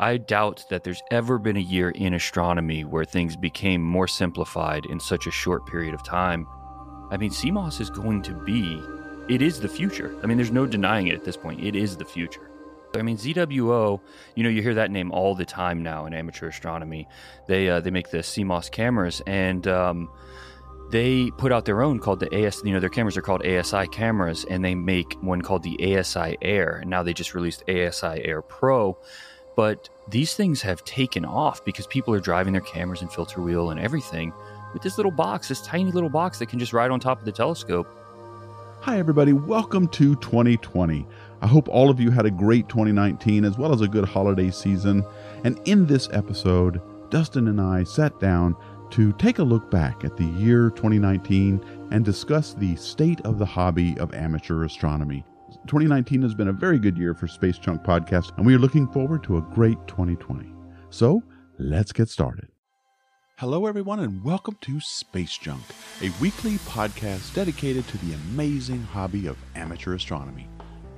I doubt that there's ever been a year in astronomy where things became more simplified in such a short period of time. I mean, CMOS is going to be, it is the future. I mean, there's no denying it at this point. It is the future. I mean, ZWO, you know, you hear that name all the time now in amateur astronomy. They uh, they make the CMOS cameras, and um, they put out their own called the AS. You know, their cameras are called ASI cameras, and they make one called the ASI Air. And now they just released ASI Air Pro. But these things have taken off because people are driving their cameras and filter wheel and everything with this little box, this tiny little box that can just ride on top of the telescope. Hi, everybody. Welcome to 2020. I hope all of you had a great 2019 as well as a good holiday season. And in this episode, Dustin and I sat down to take a look back at the year 2019 and discuss the state of the hobby of amateur astronomy. 2019 has been a very good year for Space Junk Podcast, and we are looking forward to a great 2020. So, let's get started. Hello, everyone, and welcome to Space Junk, a weekly podcast dedicated to the amazing hobby of amateur astronomy.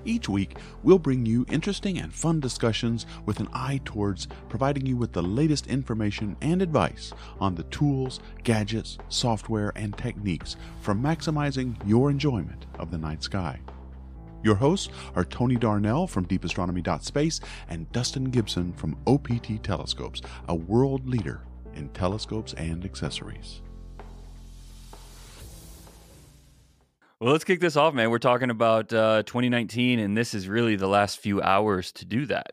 Each week, we'll bring you interesting and fun discussions with an eye towards providing you with the latest information and advice on the tools, gadgets, software, and techniques for maximizing your enjoyment of the night sky. Your hosts are Tony Darnell from deepastronomy.space and Dustin Gibson from OPT Telescopes, a world leader in telescopes and accessories. Well, let's kick this off, man. We're talking about uh, 2019, and this is really the last few hours to do that.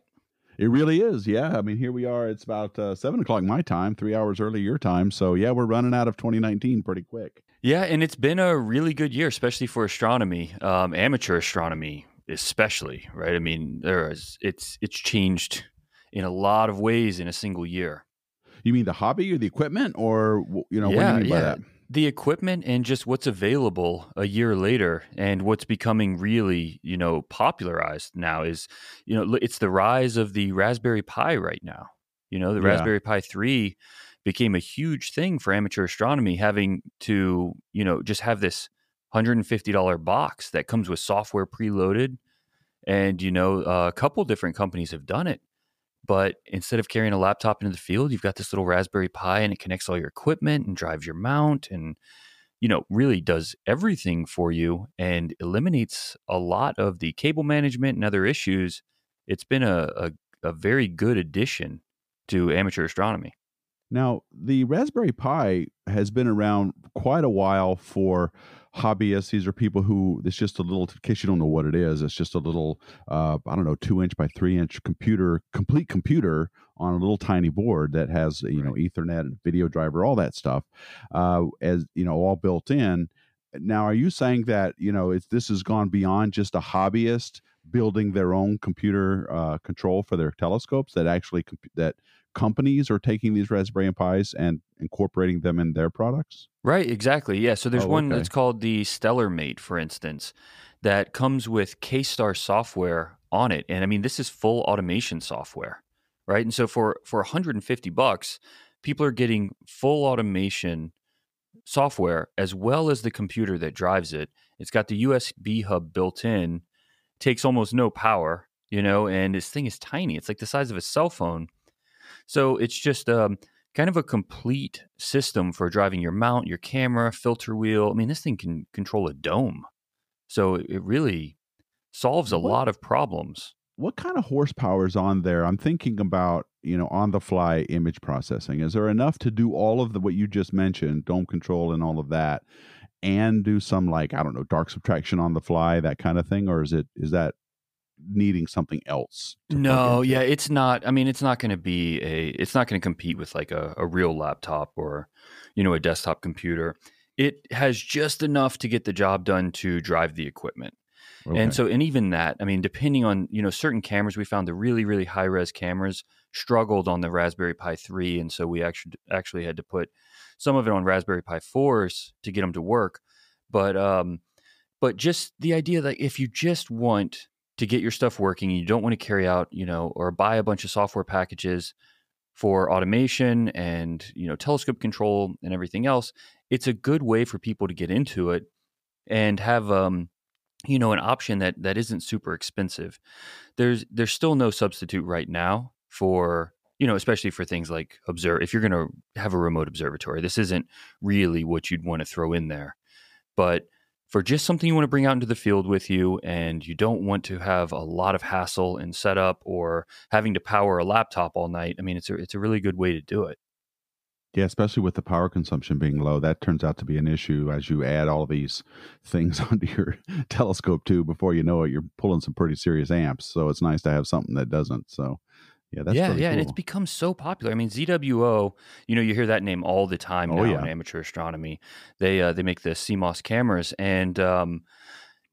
It really is. Yeah. I mean, here we are. It's about uh, seven o'clock my time, three hours early your time. So, yeah, we're running out of 2019 pretty quick. Yeah. And it's been a really good year, especially for astronomy, um, amateur astronomy, especially, right? I mean, there is, it's, it's changed in a lot of ways in a single year. You mean the hobby or the equipment, or, you know, yeah, what do you mean yeah. by that? the equipment and just what's available a year later and what's becoming really you know popularized now is you know it's the rise of the raspberry pi right now you know the Yeah. raspberry pi 3 became a huge thing for amateur astronomy having to you know just have this $150 box that comes with software preloaded and you know a couple different companies have done it but instead of carrying a laptop into the field, you've got this little Raspberry Pi and it connects all your equipment and drives your mount and, you know, really does everything for you and eliminates a lot of the cable management and other issues. It's been a, a, a very good addition to amateur astronomy. Now, the Raspberry Pi has been around quite a while for hobbyists. These are people who it's just a little. In case you don't know what it is, it's just a little. Uh, I don't know, two inch by three inch computer, complete computer on a little tiny board that has you know Ethernet and video driver, all that stuff, uh, as you know, all built in. Now, are you saying that you know it's this has gone beyond just a hobbyist building their own computer uh, control for their telescopes? That actually comp- that companies are taking these Raspberry Pis and incorporating them in their products? Right, exactly. Yeah. So there's Oh, one okay. that's called the Stellar Mate, for instance, that comes with K-Star software on it. And I mean, this is full automation software, right? And so for for 150 bucks, people are getting full automation software as well as the computer that drives it. It's got the USB hub built in, takes almost no power, you know, and this thing is tiny. It's like the size of a cell phone. So it's just um, kind of a complete system for driving your mount, your camera, filter wheel. I mean, this thing can control a dome. So it really solves a What- lot of problems. What kind of horsepower is on there? I'm thinking about, you know, on the fly image processing. Is there enough to do all of the what you just mentioned, dome control and all of that, and do some like, I don't know, dark subtraction on the fly, that kind of thing? Or is it is that needing something else? No, yeah, it's not. I mean, it's not going to be a. It's not going to compete with like a, a real laptop or, you know, a desktop computer. It has just enough to get the job done to drive the equipment. Okay. And so, and even that, I mean, depending on, you know, certain cameras, we found the really, really high res cameras struggled on the Raspberry Pi 3. And so we actually, actually had to put some of it on Raspberry Pi 4s to get them to work. But, um, but just the idea that if you just want to get your stuff working, you don't want to carry out, you know, or buy a bunch of software packages for automation and, you know, telescope control and everything else, it's a good way for people to get into it and have, um, you know, an option that that isn't super expensive. There's there's still no substitute right now for you know, especially for things like observe. If you're going to have a remote observatory, this isn't really what you'd want to throw in there. But for just something you want to bring out into the field with you and you don't want to have a lot of hassle in setup or having to power a laptop all night, I mean, it's a, it's a really good way to do it. Yeah, especially with the power consumption being low, that turns out to be an issue as you add all these things onto your telescope too. Before you know it, you're pulling some pretty serious amps. So it's nice to have something that doesn't. So yeah, that's yeah, yeah, and it's become so popular. I mean, ZWO, you know, you hear that name all the time Oh now yeah, in amateur astronomy. They uh, they make the CMOS cameras, and um,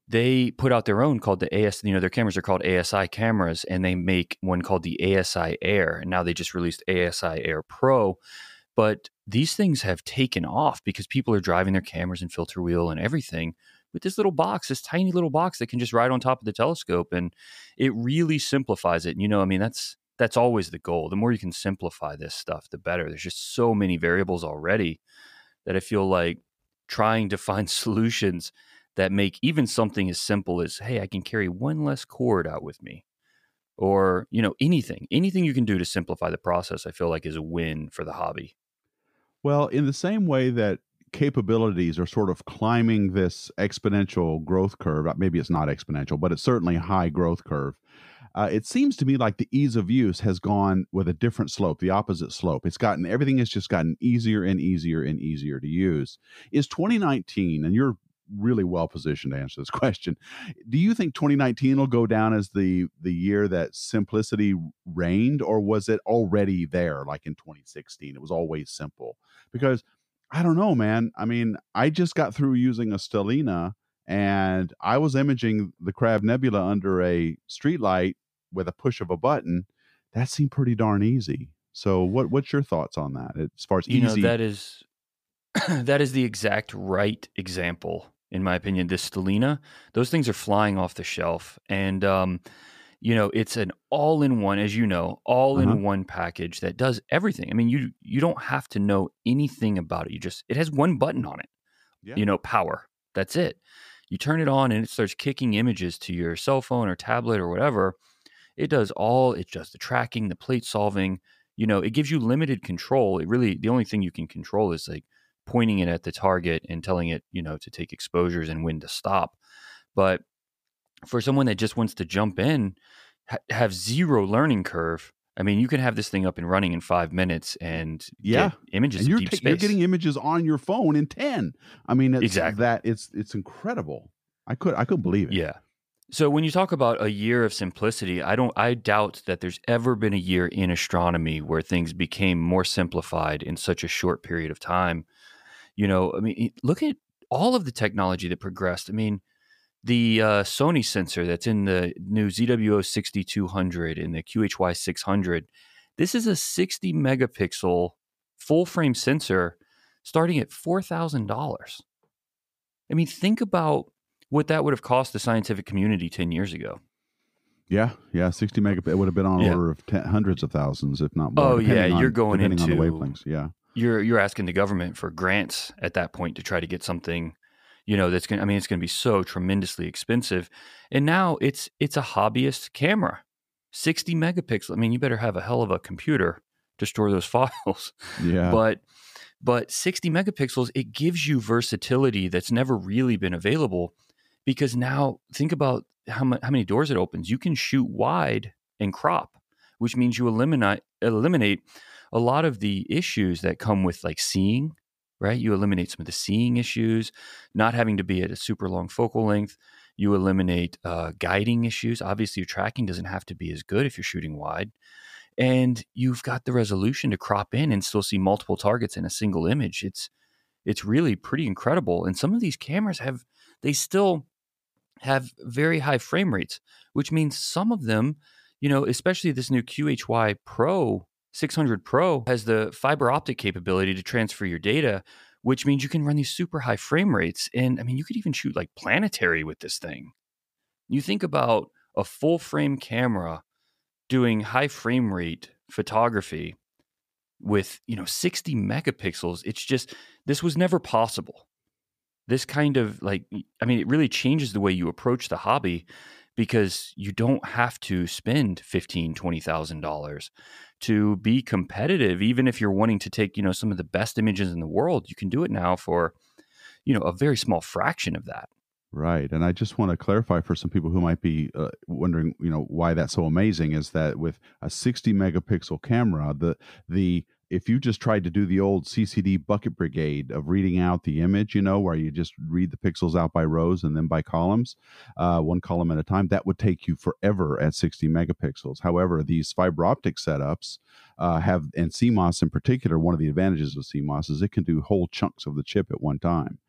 they put out their own called the AS. You know, their cameras are called ASI cameras, and they make one called the ASI Air, and now they just released ASI Air Pro. But these things have taken off because people are driving their cameras and filter wheel and everything with this little box, this tiny little box that can just ride on top of the telescope, and it really simplifies it. And you know, I mean, that's that's always the goal. The more you can simplify this stuff, the better. There's just so many variables already that I feel like trying to find solutions that make even something as simple as, hey, I can carry one less cord out with me. Or, you know, anything, anything you can do to simplify the process, I feel like is a win for the hobby. Well, in the same way that capabilities are sort of climbing this exponential growth curve, uh, maybe it's not exponential, but it's certainly a high growth curve. Uh, it seems to me like the ease of use has gone with a different slope, the opposite slope. It's gotten everything has just gotten easier and easier and easier to use. Is 2019, and you're really well positioned to answer this question. Do you think 2019 will go down as the the year that simplicity reigned, or was it already there, like in 2016? It was always simple because I don't know, man. I mean, I just got through using a Stellina and I was imaging the Crab Nebula under a streetlight with a push of a button. That seemed pretty darn easy. So, what what's your thoughts on that as far as You know, easy? that is that is the exact right example, in my opinion. This Stellina, those things are flying off the shelf. And um, you know, it's an all-in-one, as you know, Uh-huh. all-in-one package that does everything. I mean, you you don't have to know anything about it. You just it has one button on it. Yeah. You know, power. That's it. You turn it on and it starts kicking images to your cell phone or tablet or whatever. It does all, it does the tracking, the plate solving. You know, it gives you limited control. It really, the only thing you can control is like pointing it at the target and telling it, you know, to take exposures and when to stop. But for someone that just wants to jump in, ha- have zero learning curve, I mean, you can have this thing up and running in five minutes and Yeah. images and you're, deep ta- space. you're getting images on your phone in 10. I mean, it's Exactly. that it's it's incredible. I could I couldn't believe it. Yeah. So when you talk about a year of simplicity, I don't I doubt that there's ever been a year in astronomy where things became more simplified in such a short period of time. You know, I mean, look at all of the technology that progressed. I mean, the uh, Sony sensor that's in the new ZWO 6200 and the QHY 600. This is a 60 megapixel full frame sensor starting at $4,000. I mean, think about what that would have cost the scientific community 10 years ago. Yeah, yeah, 60 megapixel it would have been on Yeah. order of ten, hundreds of thousands if not more. Oh, yeah, you're on- going depending on the into- wavelengths. Yeah. You're you're asking the government for grants at that point to try to get something, you know, that's going to I mean it's going to be so tremendously expensive. And now it's it's a hobbyist camera. 60 megapixel. I mean, you better have a hell of a computer to store those files. Yeah. but but 60 megapixels it gives you versatility that's never really been available because now think about how, how many doors it opens you can shoot wide and crop which means you eliminate eliminate a lot of the issues that come with like seeing right? You eliminate some of the seeing issues not having to be at a super long focal length. You eliminate uh, guiding issues. Obviously your tracking doesn't have to be as good if you're shooting wide. And you've got the resolution to crop in and still see multiple targets in a single image. It's it's really pretty incredible. And some of these cameras have they still have very high frame rates which means some of them you know especially this new QHY Pro 600 Pro has the fiber optic capability to transfer your data which means you can run these super high frame rates and i mean you could even shoot like planetary with this thing. You think about a full frame camera doing high frame rate photography with you know 60 megapixels it's just this was never possible. This kind of like i mean it really changes the way you approach the hobby because you don't have to spend fifteen, twenty thousand dollars to be competitive. Even if you're wanting to take, you know, some of the best images in the world, you can do it now for, you know, a very small fraction of that. Right. And I just want to clarify for some people who might be uh, wondering, you know, why that's so amazing is that with a 60 megapixel camera, the the if you just tried to do the old CCD bucket brigade of reading out the image, you know, where you just read the pixels out by rows and then by columns, uh, one column at a time, that would take you forever at 60 megapixels. However, these fiber optic setups uh, have, and CMOS in particular, one of the advantages of CMOS is it can do whole chunks of the chip at one time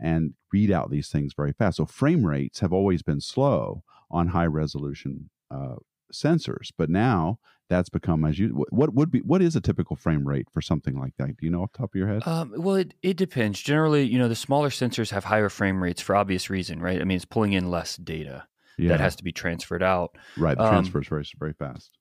and read out these things very fast. So frame rates have always been slow on high resolution uh, sensors, but now that's become as you what would be what is a typical frame rate for something like that? Do you know off the top of your head? Um, well it, it depends. Generally you know the smaller sensors have higher frame rates for obvious reason right? I mean it's pulling in less data yeah. that has to be transferred out. Right the um, transfer is very very fast.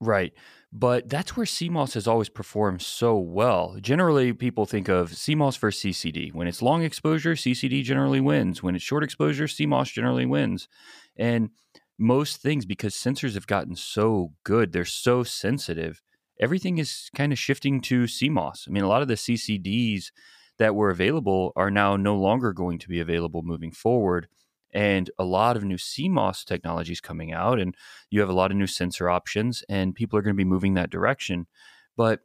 right. But that's where cmos has always performed so well. Generally people think of cmos versus ccd when it's long exposure ccd generally wins. When it's short exposure cmos generally wins. And most things because sensors have gotten so good, they're so sensitive. Everything is kind of shifting to CMOS. I mean, a lot of the CCDs that were available are now no longer going to be available moving forward. And a lot of new CMOS technologies coming out, and you have a lot of new sensor options, and people are going to be moving that direction. But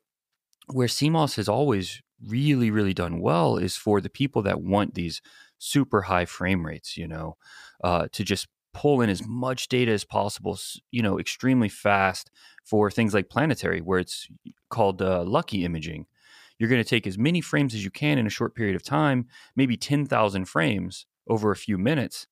where CMOS has always really, really done well is for the people that want these super high frame rates, you know, uh, to just pull in as much data as possible, you know, extremely fast for things like planetary, where it's called uh, lucky imaging. You're going to take as many frames as you can in a short period of time, maybe 10,000 frames over a few minutes,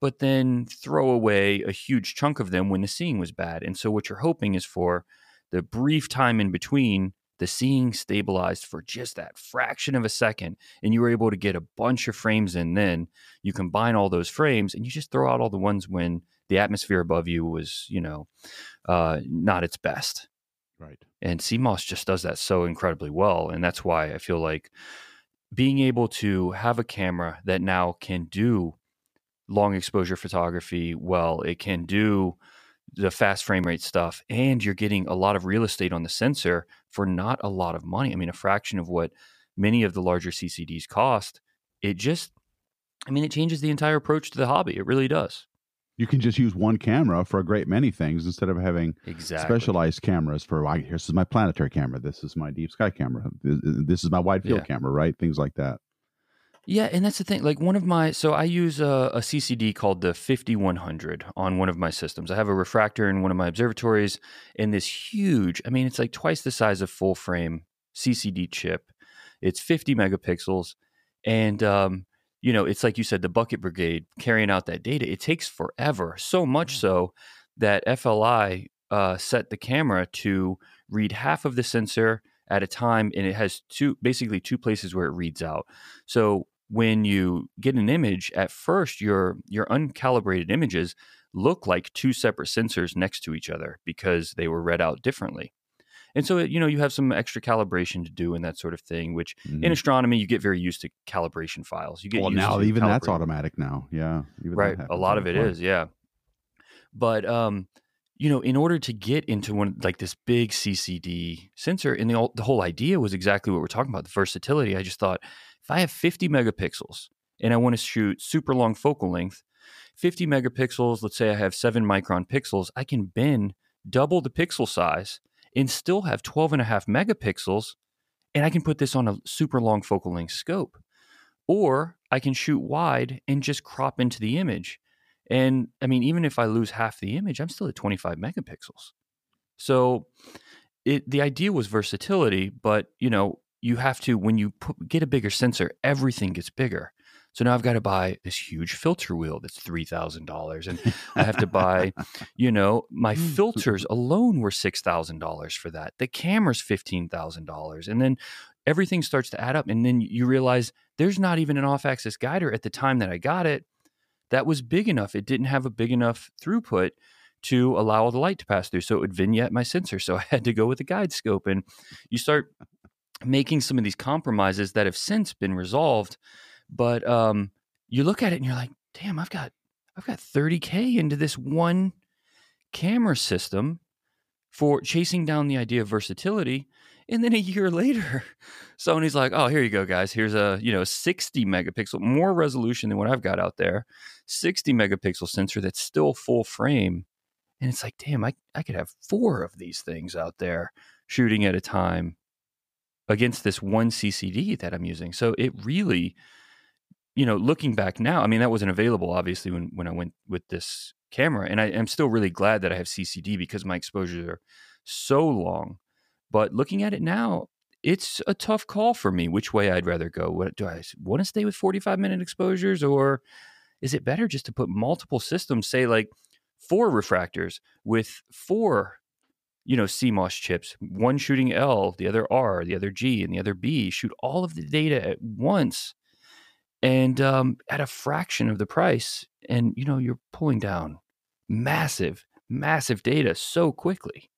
but then throw away a huge chunk of them when the seeing was bad. And so, what you're hoping is for the brief time in between the seeing stabilized for just that fraction of a second and you were able to get a bunch of frames in then you combine all those frames and you just throw out all the ones when the atmosphere above you was you know uh, not its best. Right. And cmos just does that so incredibly well and that's why i feel like being able to have a camera that now can do long exposure photography well it can do the fast frame rate stuff and you're getting a lot of real estate on the sensor for not a lot of money. I mean, a fraction of what many of the larger CCDs cost. It just, I mean, it changes the entire approach to the hobby. It really does. You can just use one camera for a great many things instead of having exactly. specialized cameras for, well, this is my planetary camera. This is my deep sky camera. This is my wide field yeah. camera, right? Things like that. Yeah, and that's the thing. Like one of my, so I use a, a, CCD called the 5100 on one of my systems. I have a refractor in one of my observatories, and this huge, I mean, it's like twice the size of full frame CCD chip. It's 50 megapixels, and um, you know, it's like you said, the bucket brigade carrying out that data. It takes forever, so much so that FLI uh, set the camera to read half of the sensor at a time and it has two basically two places where it reads out so when you get an image, at first your your uncalibrated images look like two separate sensors next to each other because they were read out differently. And so, you know, you have some extra calibration to do and that sort of thing, which mm-hmm. in astronomy, you get very used to calibration files. You get well, now even that's automatic now. Yeah. right. A lot of it is. Yeah. But, um, you know, in order to get into one like this big CCD sensor, and the, the whole idea was exactly what we're talking about the versatility. I just thought, if I have 50 megapixels and I want to shoot super long focal length, 50 megapixels, let's say I have seven micron pixels, I can bin double the pixel size and still have 12 and a half megapixels. And I can put this on a super long focal length scope. Or I can shoot wide and just crop into the image. And I mean, even if I lose half the image, I'm still at 25 megapixels. So it, the idea was versatility, but you know, you have to when you put, get a bigger sensor, everything gets bigger. So now I've got to buy this huge filter wheel that's three thousand dollars, and I have to buy, you know, my mm. filters alone were six thousand dollars for that. The camera's fifteen thousand dollars, and then everything starts to add up, and then you realize there's not even an off-axis guider at the time that I got it that was big enough. It didn't have a big enough throughput to allow the light to pass through, so it would vignette my sensor. So I had to go with a guide scope, and you start making some of these compromises that have since been resolved. But um, you look at it and you're like, damn, I've got I've got 30K into this one camera system for chasing down the idea of versatility. And then a year later, Sony's like, oh, here you go, guys. Here's a, you know, 60 megapixel, more resolution than what I've got out there, 60 megapixel sensor that's still full frame. And it's like, damn, I, I could have four of these things out there shooting at a time against this one CCD that I'm using. So it really, you know, looking back now, I mean, that wasn't available obviously when when I went with this camera, and I am still really glad that I have CCD because my exposures are so long. But looking at it now, it's a tough call for me which way I'd rather go. What do I want to stay with 45 minute exposures or is it better just to put multiple systems, say like four refractors with four you know, CMOS chips, one shooting L, the other R, the other G, and the other B, shoot all of the data at once and um, at a fraction of the price. And, you know, you're pulling down massive, massive data so quickly.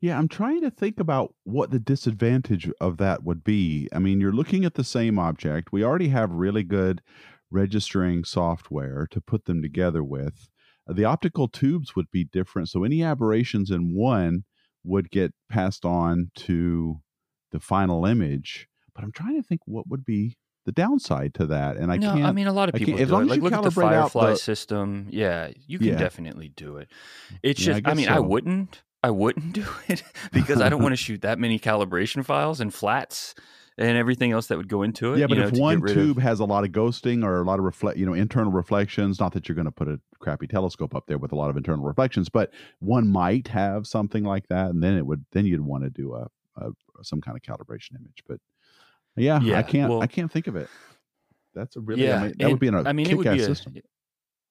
Yeah, I'm trying to think about what the disadvantage of that would be. I mean, you're looking at the same object. We already have really good registering software to put them together with the optical tubes would be different. So any aberrations in one would get passed on to the final image. But I'm trying to think what would be the downside to that. And I no, can't. I mean, a lot of people do it. Like, look at the Firefly the, system. Yeah, you can yeah. definitely do it. It's just, I, I mean, so. I wouldn't. I wouldn't do it because I don't want to shoot that many calibration files and flats and everything else that would go into it. Yeah, but know, if one tube of... has a lot of ghosting or a lot of reflect, you know, internal reflections, not that you're going to put a crappy telescope up there with a lot of internal reflections, but one might have something like that, and then it would then you'd want to do a, a some kind of calibration image. But yeah, yeah I can't well, I can't think of it. That's a really yeah, I mean, that would be an, I mean, it would be a, system.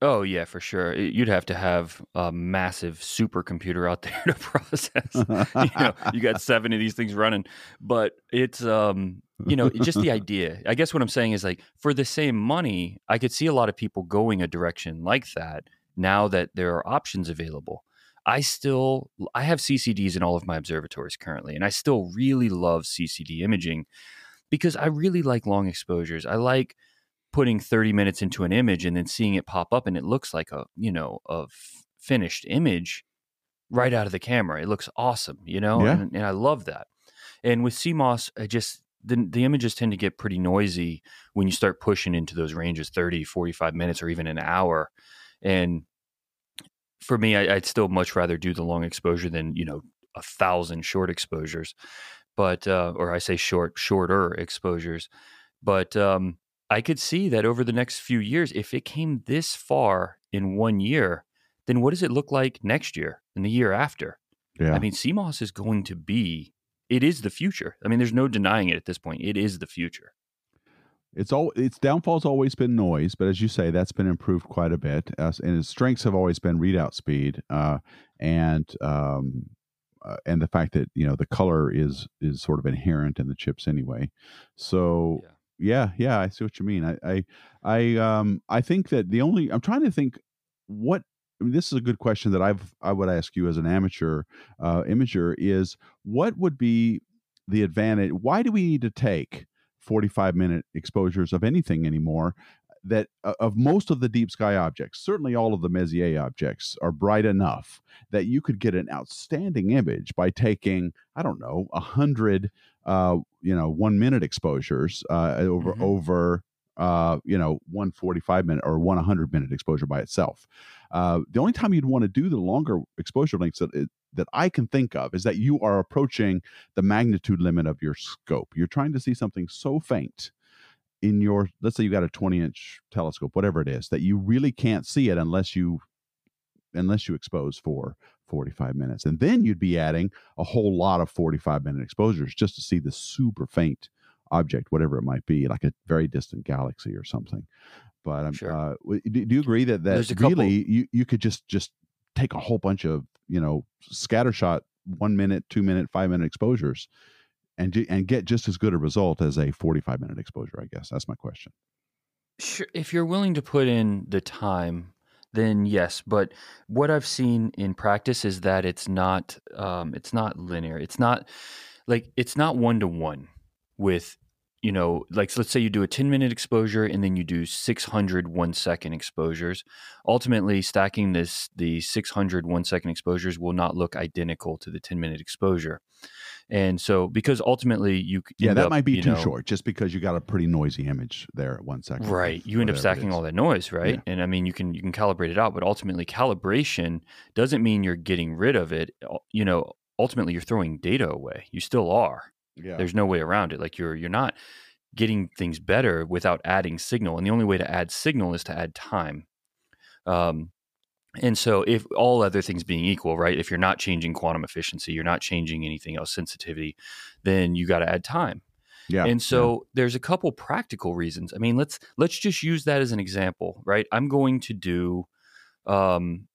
Oh yeah, for sure. You'd have to have a massive supercomputer out there to process. you know, you got seven of these things running, but it's um, you know, just the idea. I guess what I'm saying is like for the same money, I could see a lot of people going a direction like that now that there are options available. I still I have CCDs in all of my observatories currently, and I still really love CCD imaging because I really like long exposures. I like putting 30 minutes into an image and then seeing it pop up and it looks like a you know a f- finished image right out of the camera. It looks awesome you know yeah. and, and, i love that. And with cmos i just the, the images tend to get pretty noisy when you start pushing into those ranges 30 45 minutes or even an hour. And for me I, i'd still much rather do the long exposure than you know a thousand short exposures. But uh, or i say short shorter exposures. But um I could see that over the next few years, if it came this far in one year, then what does it look like next year and the year after? Yeah. I mean, CMOS is going to be, it is the future. I mean, there's no denying it at this point. It is the future. It's all its downfall's always been noise, but as you say, that's been improved quite a bit. Uh, and its strengths have always been readout speed uh, and um, uh, and the fact that you know the color is is sort of inherent in the chips anyway. So yeah yeah, yeah, I see what you mean. I, I, I, um, I think that the only I'm trying to think what I mean, this is a good question that I've I would ask you as an amateur uh, imager is what would be the advantage? Why do we need to take 45 minute exposures of anything anymore? That uh, of most of the deep sky objects, certainly all of the Messier objects are bright enough that you could get an outstanding image by taking I don't know a hundred uh, you know one minute exposures uh, over mm-hmm. over uh, you know one 45 minute or one 100 minute exposure by itself. Uh, the only time you'd want to do the longer exposure lengths that that I can think of is that you are approaching the magnitude limit of your scope. You're trying to see something so faint in your let's say you got a 20 inch telescope whatever it is that you really can't see it unless you unless you expose for 45 minutes. And then you'd be adding a whole lot of 45 minute exposures just to see the super faint object, whatever it might be, like a very distant galaxy or something. But um, sure. uh, do, do, you agree that that really you, you could just just take a whole bunch of you know scattershot one minute, two minute, five minute exposures, and and get just as good a result as a 45 minute exposure? I guess that's my question. Sure. If you're willing to put in the time then yes. But what I've seen in practice is that it's not um, it's not linear. It's not like it's not one to one with you know, like let's say you do a 10 minute exposure and then you do 600 one second exposures. Ultimately, stacking this the 600 one second exposures will not look identical to the 10 minute exposure. And so, because ultimately you yeah, that up, might be too know, short, just because you got a pretty noisy image there at one second. right? You end up stacking all that noise, right? Yeah. And I mean, you can you can calibrate it out, but ultimately, calibration doesn't mean you're getting rid of it. You know, ultimately, you're throwing data away. You still are. Yeah. There's no way around it. Like you're you're not getting things better without adding signal, and the only way to add signal is to add time. Um, and so, if all other things being equal, right? If you're not changing quantum efficiency, you're not changing anything else, sensitivity, then you got to add time. Yeah. And so yeah. there's a couple practical reasons. I mean, let's let's just use that as an example, right? I'm going to do um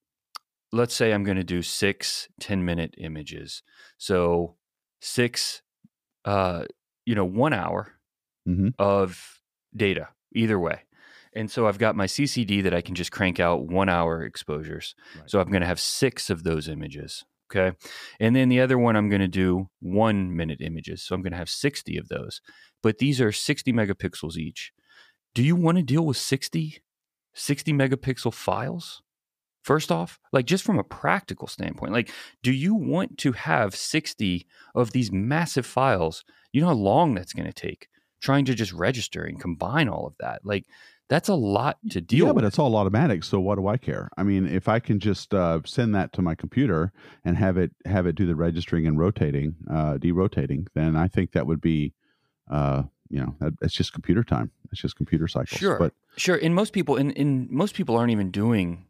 let's say I'm going to do six 10 minute images. So six uh you know, 1 hour mm-hmm. of data either way. And so I've got my CCD that I can just crank out one hour exposures. Right. So I'm going to have six of those images. Okay. And then the other one, I'm going to do one minute images. So I'm going to have 60 of those. But these are 60 megapixels each. Do you want to deal with 60, 60 megapixel files? First off, like just from a practical standpoint, like, do you want to have 60 of these massive files? You know how long that's going to take trying to just register and combine all of that? Like, that's a lot to deal yeah, with. but it's all automatic. So what do I care? I mean, if I can just uh, send that to my computer and have it have it do the registering and rotating, uh, derotating, then I think that would be, uh, you know, that, it's just computer time. It's just computer cycles. Sure, but sure. And most people, and, and most people aren't even doing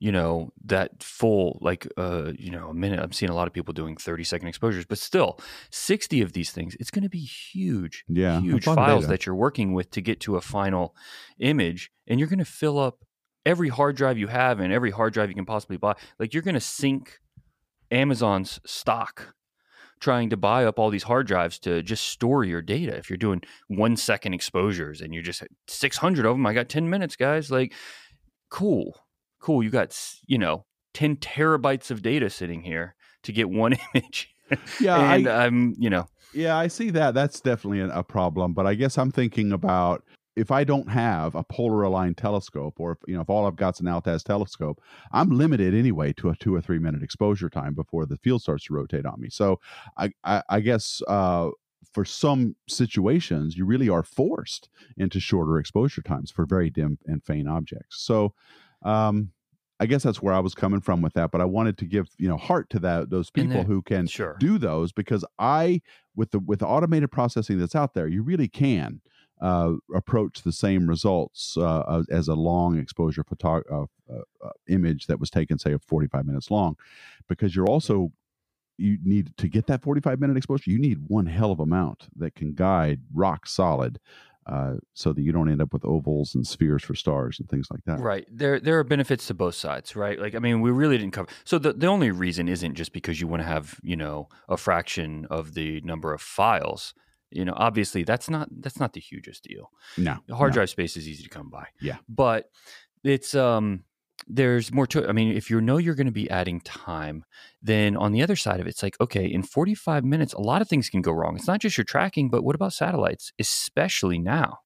you know that full like uh you know a minute i'm seeing a lot of people doing 30 second exposures but still 60 of these things it's going to be huge yeah huge files that you're working with to get to a final image and you're going to fill up every hard drive you have and every hard drive you can possibly buy like you're going to sink amazon's stock trying to buy up all these hard drives to just store your data. If you're doing one second exposures and you're just 600 of them i got 10 minutes guys like cool cool, you got, you know, 10 terabytes of data sitting here to get one image. Yeah. and I, am you know. Yeah, I see that. That's definitely a problem. But I guess I'm thinking about if I don't have a polar aligned telescope, or if you know, if all I've got is an Altaz telescope, I'm limited anyway to a two or three minute exposure time before the field starts to rotate on me. So I, I, I guess uh, for some situations, you really are forced into shorter exposure times for very dim and faint objects. So um, I guess that's where I was coming from with that, but I wanted to give you know heart to that those people then, who can sure. do those because I with the with the automated processing that's out there, you really can uh, approach the same results uh, as a long exposure photo- uh, uh, uh image that was taken, say, 45 minutes long, because you're also you need to get that 45 minute exposure. You need one hell of a mount that can guide rock solid uh, so that you don't end up with ovals and spheres for stars and things like that. Right. There there are benefits to both sides, right? Like I mean, we really didn't cover. So the the only reason isn't just because you want to have you know a fraction of the number of files. You know, obviously that's not that's not the hugest deal. No, hard no. drive space is easy to come by. Yeah, but it's um there's more to it. I mean, if you know you're going to be adding time, then on the other side of it, it's like, okay, in 45 minutes, a lot of things can go wrong. It's not just your tracking, but what about satellites, especially now?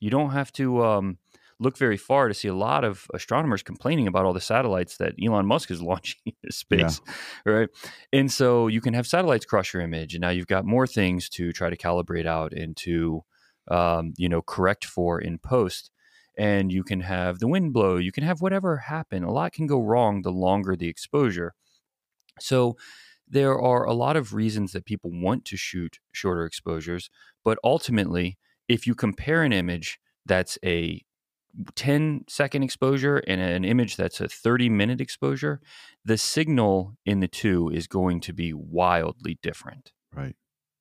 You don't have to um, look very far to see a lot of astronomers complaining about all the satellites that Elon Musk is launching into space, yeah. right? And so you can have satellites cross your image, and now you've got more things to try to calibrate out and to, um, you know, correct for in post and you can have the wind blow, you can have whatever happen. A lot can go wrong the longer the exposure. So there are a lot of reasons that people want to shoot shorter exposures, but ultimately, if you compare an image that's a 10 second exposure and an image that's a 30 minute exposure, the signal in the two is going to be wildly different. Right.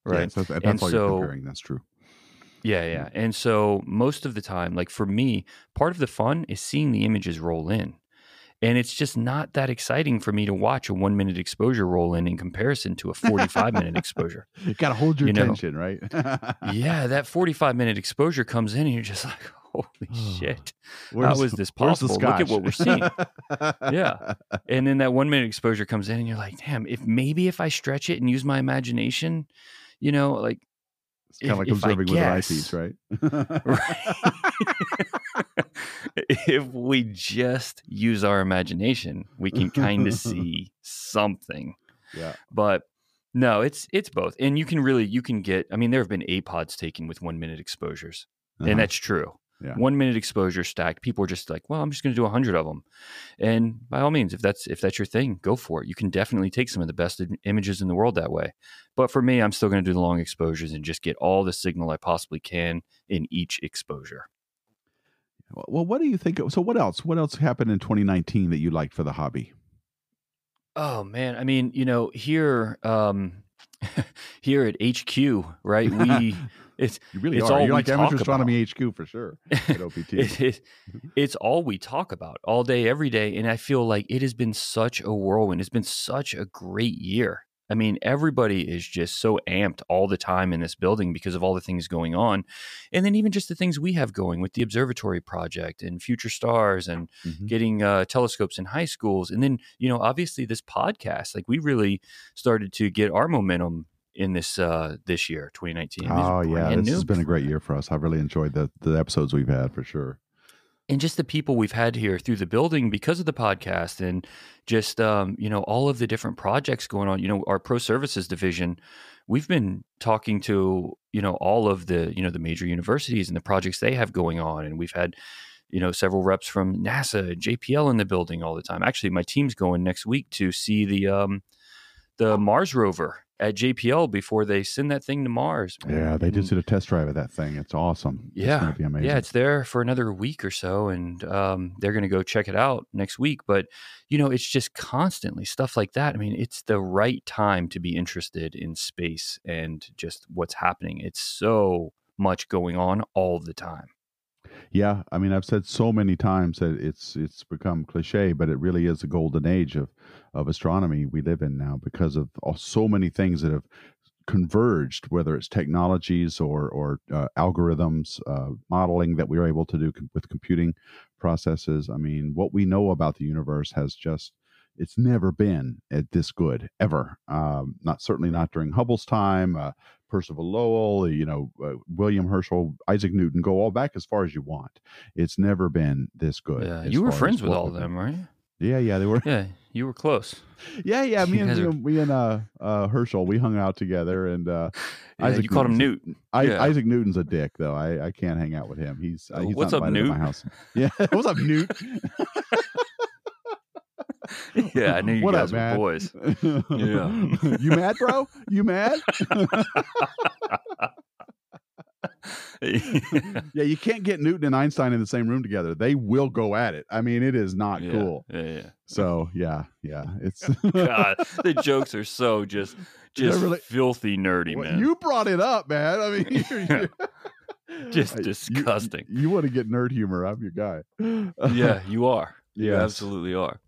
Right. Yeah, so that's and all so, you're comparing. That's true. Yeah, yeah. And so most of the time, like for me, part of the fun is seeing the images roll in. And it's just not that exciting for me to watch a one minute exposure roll in in comparison to a 45 minute exposure. You got to hold your you attention, know? right? yeah, that 45 minute exposure comes in and you're just like, holy shit. Where's, How is this possible? Look at what we're seeing. yeah. And then that one minute exposure comes in and you're like, damn, if maybe if I stretch it and use my imagination, you know, like It's kind of like if observing with an eyepiece, right? Right. if we just use our imagination, we can kind of see something. yeah. But no, it's it's both. And you can really you can get I mean there have been APODs taken with 1 minute exposures. Uh-huh. And that's true. Yeah. 1 minute exposure stack. People are just like, "Well, I'm just going to do a 100 of them." And by all means, if that's if that's your thing, go for it. You can definitely take some of the best images in the world that way. But for me, I'm still going to do the long exposures and just get all the signal I possibly can in each exposure. Well, what do you think? Of, so, what else? What else happened in 2019 that you liked for the hobby? Oh man, I mean, you know, here um here at HQ, right? We it's You really It's are. all You're like amateur astronomy HQ for sure at OPT. it, it, it's all we talk about all day, every day. And I feel like it has been such a whirlwind. It's been such a great year. I mean, everybody is just so amped all the time in this building because of all the things going on. And then even just the things we have going with the observatory project and future stars and Mhm. getting uh, telescopes in high schools. And then, you know, obviously this podcast, like we really started to get our momentum in this uh this year 2019 Oh yeah, this has been a great year for us. I've really enjoyed the the episodes we've had for sure. and just the people we've had here through the building because of the podcast and just um, you know all of the different projects going on you know our pro services division we've been talking to you know all of the you know the major universities and the projects they have going on and we've had you know several reps from nasa and jpl in the building all the time actually my team's going next week to see the um the mars rover at jpl before they send that thing to mars man. Yeah, they just did a test drive of that thing. It's awesome. it's Yeah. be amazing. Yeah, it's there for another week or so, and um, they're going to go check it out next week. But you know, it's just constantly stuff like that. I mean, it's the right time to be interested in space and just what's happening. It's so much going on all the time. Yeah, I mean, I've said so many times that it's it's become cliche, but it really is a golden age of of astronomy we live in now because of all, so many things that have converged, whether it's technologies or or uh, algorithms, uh, modeling that we are able to do com- with computing processes. I mean, what we know about the universe has just it's never been at this good ever. Um, not certainly not during Hubble's time. Uh, Percival Lowell, you know, uh, William Herschel, Isaac Newton, go all back as far as you want. It's never been this good. yeah, you were friends with all of them, right? Yeah, yeah, they were. Yeah, you were close. Yeah, yeah. Me and are- and, me and uh, uh, Herschel, we hung out together, and uh, Yeah, Isaac you called him Newton's- Newt. I, Yeah. Isaac Newton's a dick, though. I, I can't hang out with him. He's uh, Uh, he's what's not up, to my house. Yeah, what's up, Newt? yeah, I knew you What up, guys were man? boys. Yeah. you mad, bro? You mad? yeah, you can't get Newton and Einstein in the same room together. They will go at it. I mean, it is not yeah, cool. Yeah, yeah. So yeah, yeah, it's God, the jokes are so just just really- filthy nerdy, Well, man. You brought it up, man. I mean, you're, you're- Just I- you- disgusting. You, want to get nerd humor? I'm your guy. yeah, you are. You Yes. absolutely are.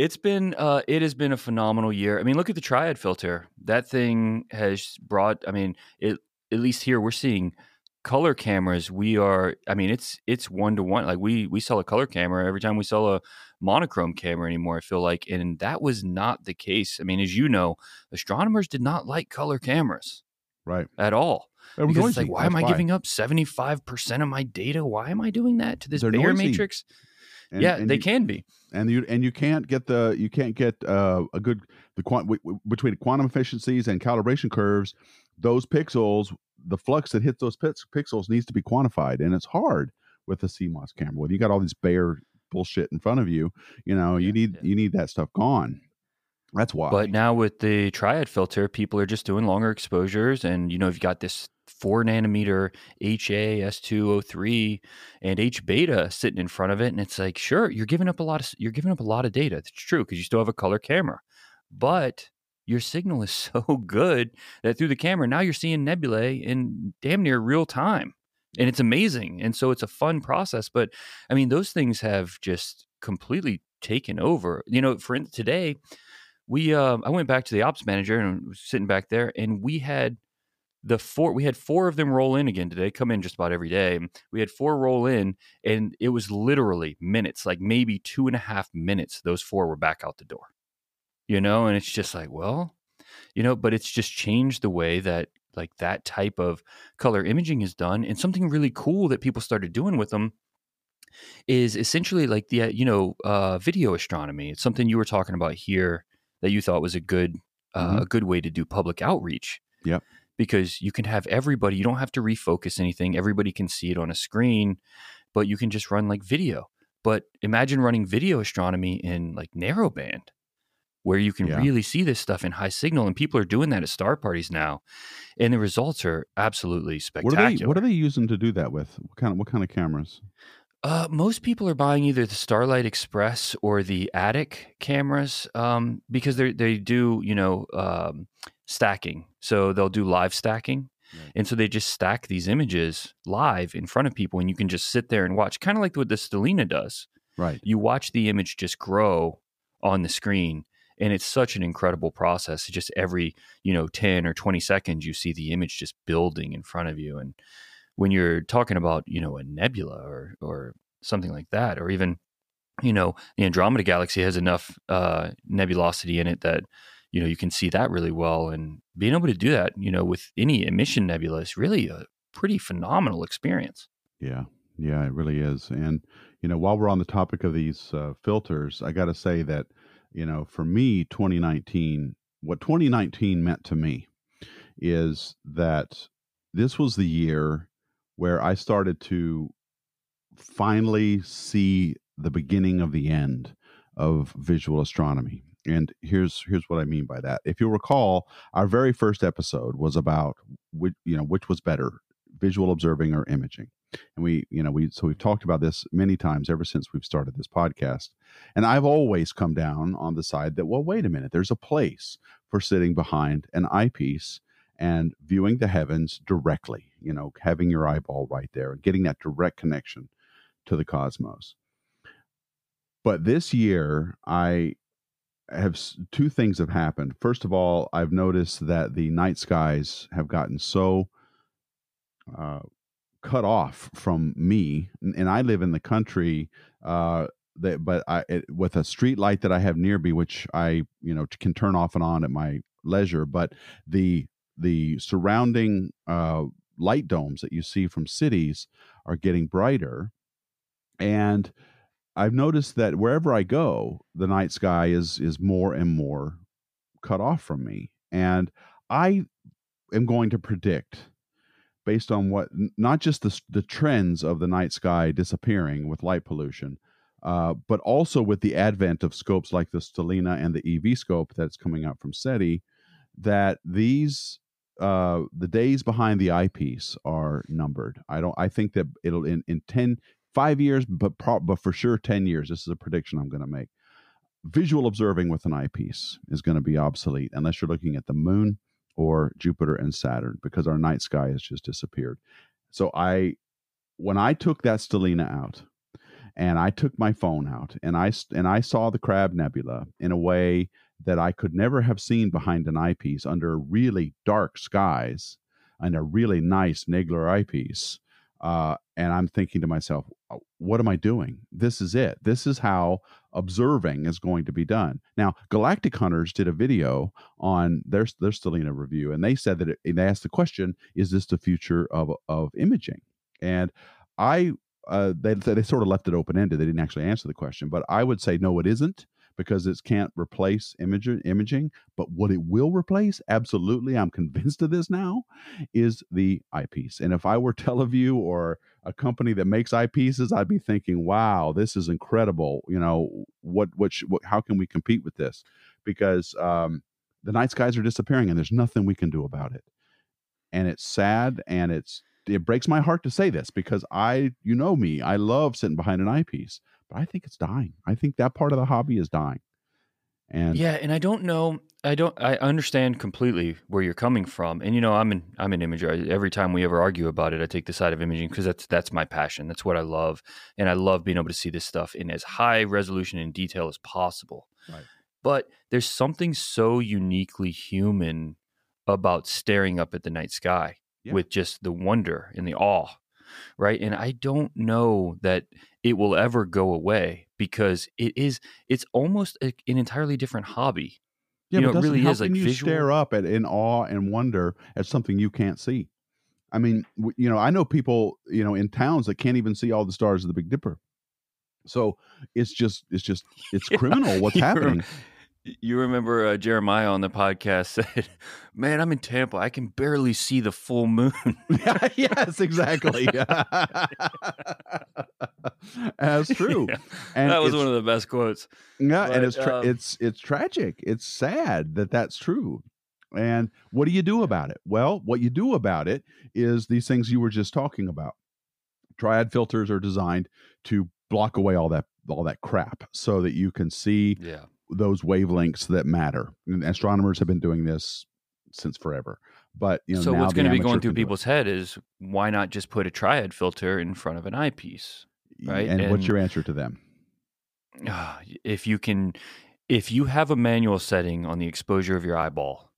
It's been uh it has been a phenomenal year. I mean, look at the triad filter. That thing has brought I mean, it at least here we're seeing color cameras. We are I mean, it's it's one to one. Like we we sell a color camera every time we sell a monochrome camera anymore, I feel like. And that was not the case. I mean, as you know, astronomers did not like color cameras right. at all. Was Because it's noisy. like, why am That's I giving up 75% of my data? Why am I doing that to this They're matrix? And- yeah, and they you- can be. And you and you can't get the you can't get uh, a good the quant between quantum efficiencies and calibration curves. Those pixels, the flux that hits those pix- pixels needs to be quantified, and it's hard with the CMOS camera. When you got all this Bayer bullshit in front of you, you know you need yeah. you need that stuff gone. That's why. But now with the triad filter, people are just doing longer exposures. And, you know, you've got this four nanometer HA S203 and H beta sitting in front of it. And it's like, sure, you're giving up a lot of, you're giving up a lot of data. It's true because you still have a color camera, but your signal is so good that through the camera, now you're seeing nebulae in damn near real time. And it's amazing. And so it's a fun process. But I mean, those things have just completely taken over. You know, for today, we uh, I went back to the ops manager and was sitting back there, and we had the four. We had four of them roll in again today. Come in just about every day. We had four roll in, and it was literally minutes, like maybe two and a half minutes. Those four were back out the door. You know, and it's just like, well, you know, but it's just changed the way that like that type of color imaging is done. And something really cool that people started doing with them is essentially like the uh, you know uh, video astronomy. It's something you were talking about here that you thought was a good uh, Mhm. a good way to do public outreach. Yep. Because you can have everybody. You don't have to refocus anything. Everybody can see it on a screen, but you can just run like video. But imagine running video astronomy in like narrowband, where you can Yeah. really see this stuff in high signal, and people are doing that at star parties now, and the results are absolutely What spectacular. are they What are they using to do that with? What kind of What kind of cameras? Uh, most people are buying either the Starlight Xpress or the Atik cameras um, because they they do you know um, stacking. So they'll do live stacking, Right. and so they just stack these images live in front of people, and you can just sit there and watch, kind of like what the Stellina does. Right. You watch the image just grow on the screen, and it's such an incredible process. Just every you know ten or twenty seconds, you see the image just building in front of you, and when you're talking about you know a nebula or or something like that or even you know the andromeda galaxy has enough uh, nebulosity in it that you know you can see that really well and being able to do that you know with any emission nebula is really a pretty phenomenal experience Yeah, yeah, it really is. And you know, while we're on the topic of these uh, filters, I got to say that you know, for me, 2019, what 2019 meant to me is that this was the year where I started to finally see the beginning of the end of visual astronomy. And here's here's what I mean by that. If you'll recall, our very first episode was about which you know which was better, visual observing or imaging. And we, you know, we so we've talked about this many times ever since we've started this podcast. And I've always come down on the side that, well, wait a minute, there's a place for sitting behind an eyepiece and viewing the heavens directly, you know, having your eyeball right there and getting that direct connection to the cosmos. But this year, I have two things have happened. First of all, I've noticed that the night skies have gotten so uh, cut off from me, and, I live in the country. Uh, that, but I it, with a street light that I have near me, which I you know can turn off and on at my leisure. But the the surrounding uh, light domes that you see from cities are getting brighter, and I've noticed that wherever I go, the night sky is is more and more cut off from me, and I am going to predict based on what not just the the trends of the night sky disappearing with light pollution, uh, but also with the advent of scopes like the Stellina and the eVscope that's coming out from SETI, that these uh, the days behind the eyepiece are numbered. I don't. I think that it'll in in ten five years, but pro- but for sure ten years. This is a prediction I'm going to make. Visual observing with an eyepiece is going to be obsolete unless you're looking at the moon or Jupiter and Saturn because our night sky has just disappeared. So I, when I took that Stellina out, and I took my phone out, and I and I saw the Crab Nebula in a way that I could never have seen behind an eyepiece under really dark skies and a really nice Nagler eyepiece. Uh, and I'm thinking to myself, "Uh, what am I doing? This is it. This is how observing is going to be done. Now, Galactic Hunters did a video on their their Stellina review, and they said that it, and they asked the question: Is this the future of of imaging? And I, uh, they they sort of left it open ended. They didn't actually answer the question, but I would say no, it isn't because it can't replace image, imaging. But what it will replace, absolutely, I'm convinced of this now, is the eyepiece. And if I were Tele Vue or a company that makes eyepieces, I'd be thinking, "Wow, this is incredible." You know, what what, sh- what how can we compete with this? Because um, the night skies are disappearing, and there's nothing we can do about it. And it's sad, and it's it breaks my heart to say this because I, you know me, I love sitting behind an eyepiece, but I think it's dying. I think that part of the hobby is dying. And yeah and i don't know i don't i understand completely where you're coming from and you know i'm an i'm an imager every time we ever argue about it i take the side of imaging because that's that's my passion that's what i love and i love being able to see this stuff in as high resolution and detail as possible Right. but there's something so uniquely human about staring up at the night sky Yeah. with just the wonder and the awe right and i don't know that it will ever go away because it is it's almost a, an entirely different hobby Yeah, you know, it really how is can like you visual. stare up at in awe and wonder at something you can't see? I mean, you know, I know people, you know, in towns that can't even see all the stars of the Big Dipper. So it's just, it's just, it's Yeah, criminal what's happening. You remember uh, Jeremiah on the podcast said, "Man, I'm in Tampa. I can barely see the full moon." yes, exactly. That's true. Yeah, And that was one of the best quotes. Yeah, and it's tra- um, it's it's tragic. It's sad that that's true. And what do you do about it? Well, what you do about it is these things you were just talking about. Triad filters are designed to block away all that all that crap so that you can see Yeah, those wavelengths that matter. And astronomers have been doing this since forever. But you know, so now what's going to be going through do it. people's head is why not just put a triad filter in front of an eyepiece? right? And, what's your answer to them? Ah, if you can, if you have a manual setting on the exposure of your eyeball,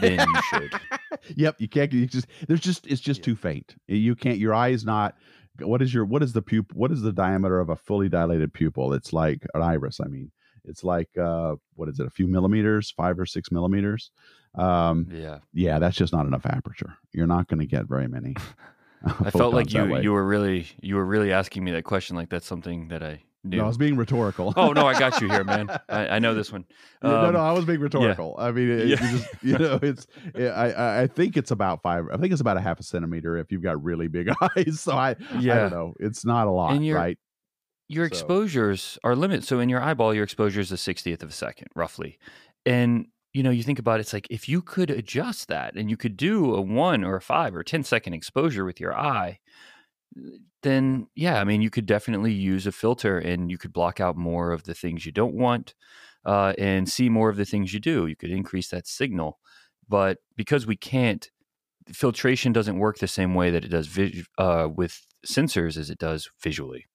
then you should. yep, you can't. You just there's just it's just Yeah. too faint. You can't. Your eye is not. What is your what is the pupil? What is the diameter of a fully dilated pupil? It's like an iris. I mean, it's like uh, what is it? A few millimeters, five or six millimeters. Um, Yeah, yeah, that's just not enough aperture. You're not going to get very many. I felt like you you were really you were really asking me that question like that's something that I knew. No, I was being rhetorical. oh no, I got you here, man. I, I know this one. Yeah, no, Um, no, I was being rhetorical. I mean, it, Yeah. you, just, you know, it's. it- I, I, I think it's about five. I think it's about a half a centimeter if you've got really big eyes. So I, I Yeah. don't know. It's not a lot, right? Your exposures are limited. So in your eyeball, your exposure is a sixtieth of a second, roughly. And you know, you think about it, it's like if you could adjust that and you could do a one or a five or 10 second exposure with your eye, then yeah, I mean, you could definitely use a filter and you could block out more of the things you don't want uh, and see more of the things you do. You could increase that signal. But because we can't, filtration doesn't work the same way that it does vis- uh, with sensors as it does visually.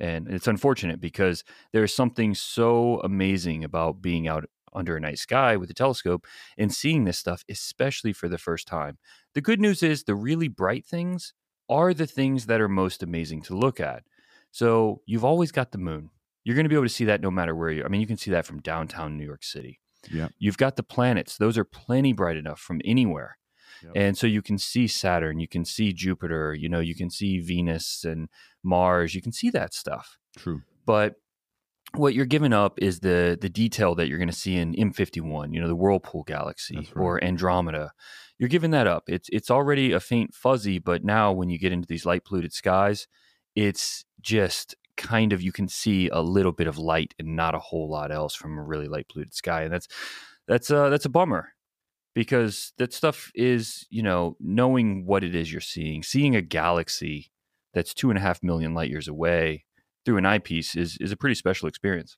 Yeah. And it's unfortunate because there's something so amazing about being out under a night sky with a telescope and seeing this stuff, especially for the first time. The good news is the really bright things are the things that are most amazing to look at. So you've always got the moon. You're going to be able to see that no matter where you I mean, you can see that from downtown New York City. Yep. You've got the planets. Those are plenty bright enough from anywhere. Yep. And so you can see Saturn, you can see Jupiter, you know, you can see Venus and Mars, you can see that stuff. True. But what you're giving up is the the detail that you're going to see in M51, you know, the Whirlpool galaxy right. or Andromeda. You're giving that up. It's it's already a faint fuzzy, but now when you get into these light polluted skies, it's just kind of you can see a little bit of light and not a whole lot else from a really light polluted sky, and that's that's uh that's a bummer because that stuff is you know knowing what it is you're seeing, seeing a galaxy that's two and a half million light years away through an eyepiece is is a pretty special experience.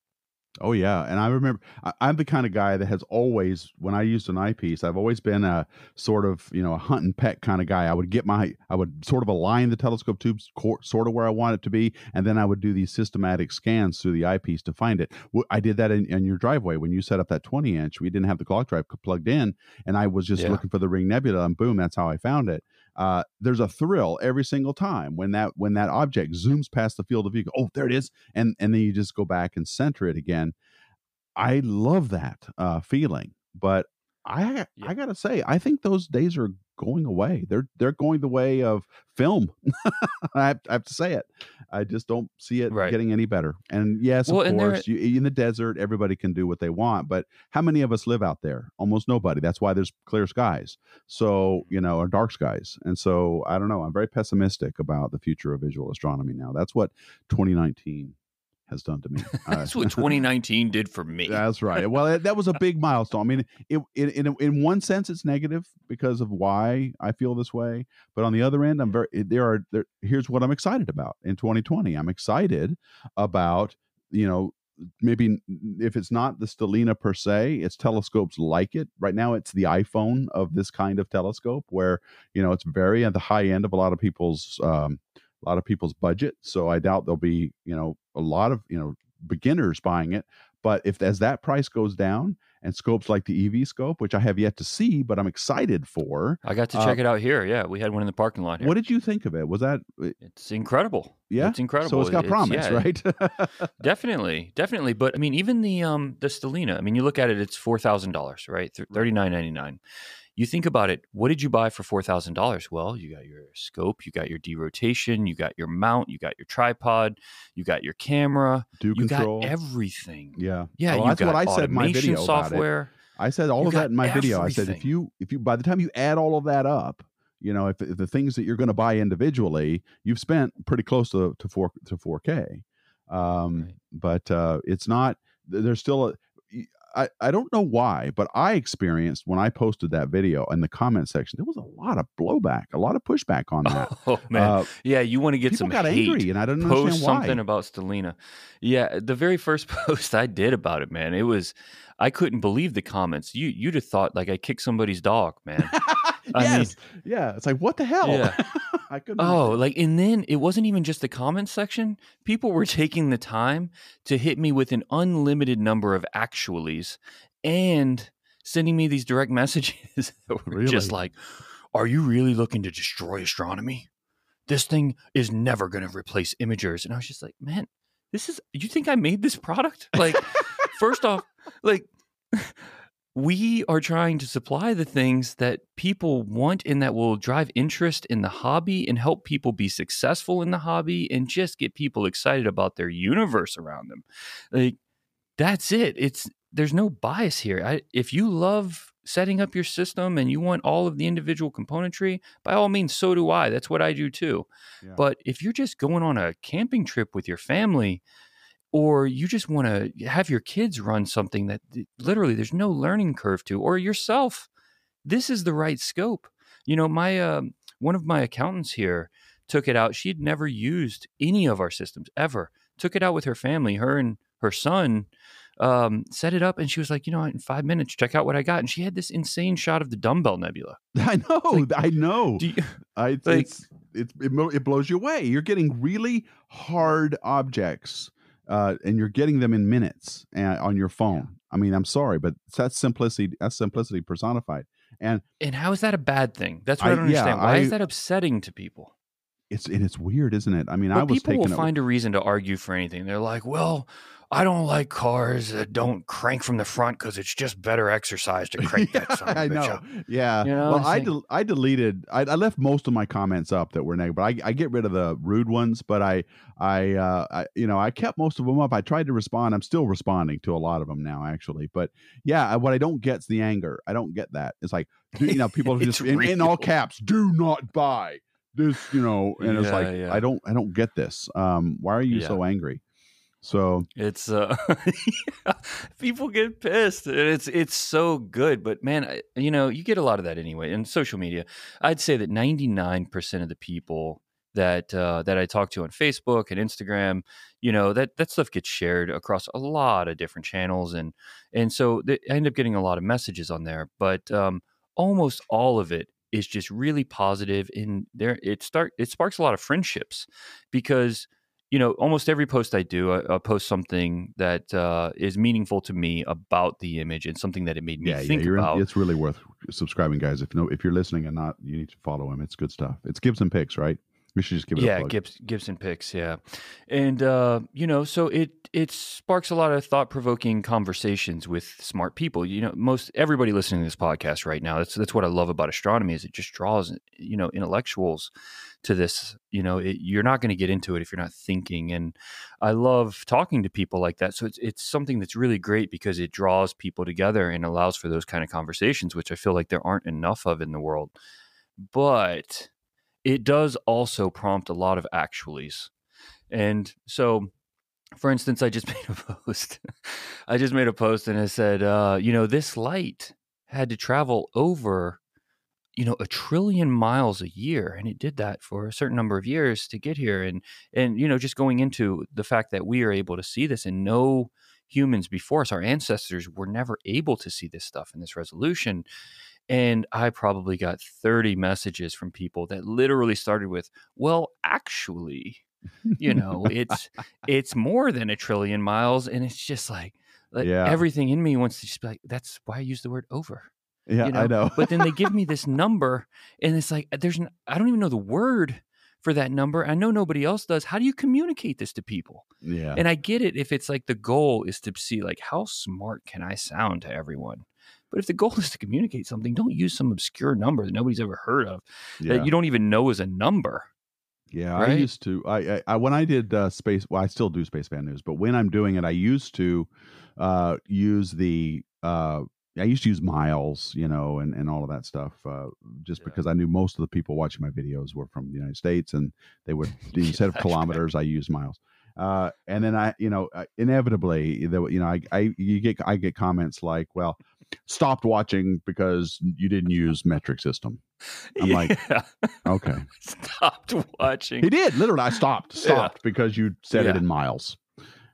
Oh yeah, and I remember I, I'm the kind of guy that has always, when I used an eyepiece, I've always been a sort of you know a hunt and peck kind of guy. I would get my, I would sort of align the telescope tubes cor- sort of where I want it to be, and then I would do these systematic scans through the eyepiece to find it. I did that in, in your driveway when you set up that 20 inch. We didn't have the clock drive plugged in, and I was just Yeah. looking for the Ring Nebula, and boom, that's how I found it. Uh, there's a thrill every single time when that when that object zooms past the field of view. go, Oh, there it is, and and then you just go back and center it again. I love that uh, feeling, but I Yeah. I gotta say, I think those days are going away. They're they're going the way of film. I, have, I have to say it. I just don't see it Right. getting any better. And yes, Well, of and course, you, in the desert, everybody can do what they want. But how many of us live out there? Almost nobody. That's why there's clear skies. So you know, or dark skies. And so I don't know. I'm very pessimistic about the future of visual astronomy now. That's what 2019 has done to me. Uh, That's what 2019 did for me. that's right. Well, it, that was a big milestone. I mean, it, in in in one sense, it's negative because of why I feel this way. But on the other end, I'm very there are there. Here's what I'm excited about in 2020. I'm excited about you know maybe if it's not the Stellina per se, it's telescopes like it. Right now, it's the iPhone of this kind of telescope, where you know it's very at the high end of a lot of people's um, a lot of people's budget. So I doubt there'll be you know a lot of you know beginners buying it. But if as that price goes down and scopes like the eVscope, which I have yet to see, but I'm excited for. I got to Uh, check it out here. Yeah, we had one in the parking lot here. What did you think of it? Was that It's incredible. yeah? It's incredible. So it's got promise, yeah, right? Definitely, definitely. But I mean, even the um the Stellina. I mean, you look at it; it's four thousand dollars, right? Thirty nine ninety nine. You think about it. What did you buy for four thousand dollars? Well, you got your scope, you got your derotation, you got your mount, you got your tripod, you got your camera, Do you control. got everything. yeah. Yeah, Well, you that's got what I said in my video about it. software. I said all You of that in my video. I said if you if you by the time you add all of that up, you know, if, if the things that you're going to buy individually, you've spent pretty close to to four to four K. Um, Right. But uh, it's not. There's still a. I, I don't know why, but I experienced when I posted that video in the comment section, there was a lot of blowback, a lot of pushback on that. Oh man, Uh, yeah. You want to get some got hate. angry, and I don't post understand why. something about Stellina. Yeah, the very first post I did about it, man, it was I couldn't believe the comments. You you'd have thought like I kicked somebody's dog, man. I mean- yes, yeah. It's like what the hell? Yeah. I couldn't. oh, like and then it wasn't even just the comment section. People were taking the time to hit me with an unlimited number of actualies and sending me these direct messages that were just like, "Are you really looking to destroy astronomy? This thing is never going to replace imagers." And I was just like, "Man, this is you think I made this product? Like first off, like we are trying to supply the things that people want and that will drive interest in the hobby and help people be successful in the hobby and just get people excited about their universe around them. Like that's it. It's there's no bias here. I, if you love setting up your system and you want all of the individual componentry, by all means, so do I. That's what I do too. Yeah. But if you're just going on a camping trip with your family, or you just want to have your kids run something that literally there's no learning curve to, or yourself, this is the right scope. You know, my um one of my accountants here took it out. She'd never used any of our systems ever. Took it out with her family. Her and her son um, set it up, and she was like, you know, in five minutes, check out what I got. And she had this insane shot of the dumbbell nebula. I know, like, I know. Do you, I, like- it's, it's it, it blows you away. You're getting really hard objects, uh, and you're getting them in minutes uh, on your phone. I mean, I'm sorry, but that's simplicity. That's simplicity personified. And and how is that a bad thing? That's what I, I- don't yeah, understand. Why I- is that upsetting to people? it's and it's weird, isn't it? I mean, But I was people will a- find a reason to argue for anything. They're like, "Well, I don't like cars that don't crank from the front because it's just better exercise to crank that son I know. up." Yeah. You know, well, I like- del- I deleted. I, I left most of my comments up that were negative, but I, I get rid of the rude ones. But I I uh I, you know I kept most of them up. I tried to respond. I'm still responding to a lot of them now, actually. But yeah, I- what I don't get is the anger. I don't get that. It's like you know people are just in, in all caps. Do not buy this. You know, and it's like yeah. I don't I don't get this. Um, why are you Yeah. so angry? So It's uh, people get pissed, it's it's so good. But man, I, you know, you get a lot of that anyway in social media. I'd say that ninety nine percent of the people that uh, that I talk to on Facebook and Instagram, you know, that that stuff gets shared across a lot of different channels, and and so th- I end up getting a lot of messages on there. But um, almost all of it is just really and there, it start it sparks a lot of friendships because you know, almost every post I do, I, post something that uh, is meaningful to me about the image and something that it made me yeah, think yeah, you're in- about. it's really worth subscribing, guys. If no, if you're listening and not, you need to follow him. It's good stuff. It's Gibson Picks, right? We should just give it a yeah. Gibbs, Gibson picks, yeah, and uh, you know, so it it sparks a lot of thought provoking conversations with smart people. You know, most everybody listening to this podcast right now. That's that's what I love about astronomy is it just draws you know intellectuals to this. You know, it, you're not going to get into it if you're not thinking, and I love talking to people like that. So it's it's something that's really great because it draws people together and allows for those kind of conversations, which I feel like there aren't enough of in the world. But it does also prompt a lot of actualies. And so, for instance, I just made a post. I just made a post and I said, uh, you know, this light had to travel over, you know, a trillion miles a year, and it did that for a certain number of years to get here. And and you know, just going into the fact that we are able to see this, and no humans before us, our ancestors, were never able to see this stuff in this resolution. And I probably got 30 messages from people that literally started with, well, actually, you know, it's it's more than a trillion miles. And it's just like, Like Yeah. everything in me wants to just be like, that's why I use the word over. Yeah, you I know. but then they give me this number and it's like there's an, I don't even know the word for that number. I know nobody else does. How do you communicate this to people? yeah. And I get it if it's like the goal is to see like how smart can I sound to everyone. But if the goal is to communicate something, don't use some obscure number that nobody's ever heard of yeah. that you don't even know is a number. Yeah, I used to. I, I, I when I did uh, space. Well, I still do space fan news, but when I'm doing it, I used to uh, use the. Uh, I used to use miles, you know, and, and all of that stuff, uh, just Yeah. because I knew most of the people watching my videos were from the United States, and they would instead of right. kilometers, I used miles. Uh, and then I, you know, uh, inevitably, there, you know, I, I, you get, I get comments like, "Well, stopped watching because you didn't use metric system." I'm like, Yeah. Okay, stopped watching. he did literally. I stopped, stopped because you said it in miles.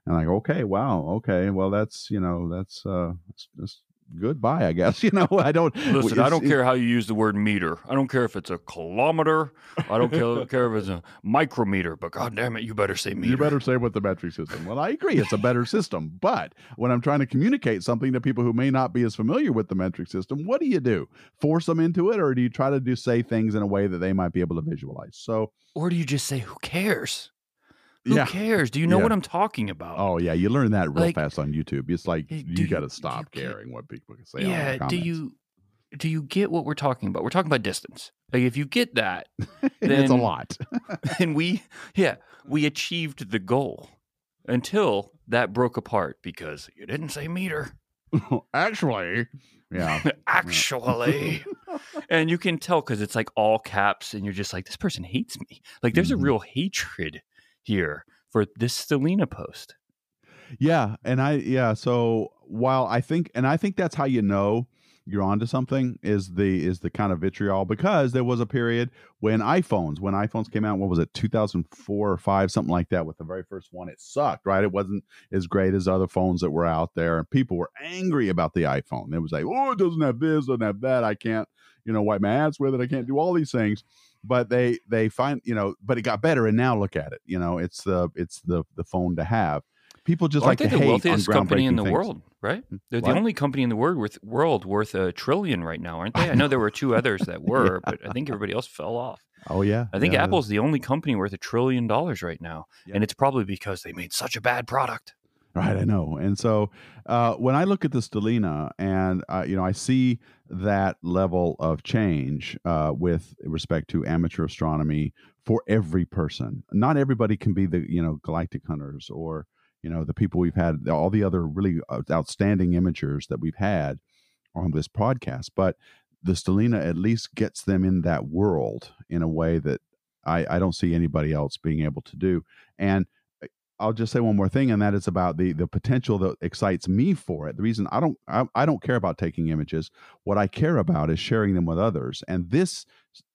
And like, okay, wow, okay, well, that's you know, that's uh, that's, that's goodbye, I guess. You know, I don't Listen, I don't care how you use the word meter. I don't care if it's a kilometer. I don't care, care if it's a micrometer. But god damn it, you better say meter. You better say with the metric system. Well, I agree, it's a better system. But when I'm trying to communicate something to people who may not be as familiar with the metric system, what do you do? Force them into it, or do you try to do say things in a way that they might be able to visualize? So, Or do you just say, "Who cares? Who yeah. cares? Do you know Yeah. what I'm talking about?" Oh yeah, you learn that real Like, fast on YouTube. It's like y- you got to stop do you get- caring what people can say. yeah. Do you do you get what we're talking about? We're talking about distance. Like if you get that, it's a lot. and we yeah we achieved the goal until that broke apart because you didn't say meter Actually, yeah. actually and you can tell because it's like all caps and you're just like this person hates me like there's Mhm. a real hatred here for this Stellina post. Yeah, and I yeah, so while I think and I think that's how you know you're onto something is the is the kind of vitriol because there was a period when iPhones when iPhones came out what was it 2004 or 5 something like that with the very first one it sucked right? It wasn't as great as other phones that were out there and people were angry about the iPhone. It was like oh it doesn't have this doesn't have that. I can't you know wipe my ass with it. I can't do all these things but they they find you know but it got better and now look at it you know it's the it's the the phone to have people just aren't like they to the wealthiest company in the things. world right hmm, they're What? the only company in the world worth world worth a trillion right now aren't they i know there were two others that were but i think everybody else fell off Oh yeah, i think yeah. apple's the only company worth a trillion dollars right now Yeah. and it's probably because they made such a bad product Right, I know. And so uh, when I look at the Stellina and, uh, you know, I see that level of change uh, with respect to amateur astronomy for every person. Not everybody can be the, you know, galactic hunters or, you know, the people we've had, all the other really uh, outstanding imagers that we've had on this podcast. But the Stellina at least gets them in that world in a way that I, I don't see anybody else being able to do. And I'll just say one more thing, and that is about the the potential that excites me for it. The reason I don't I, I don't care about taking images. What I care about is sharing them with others, and this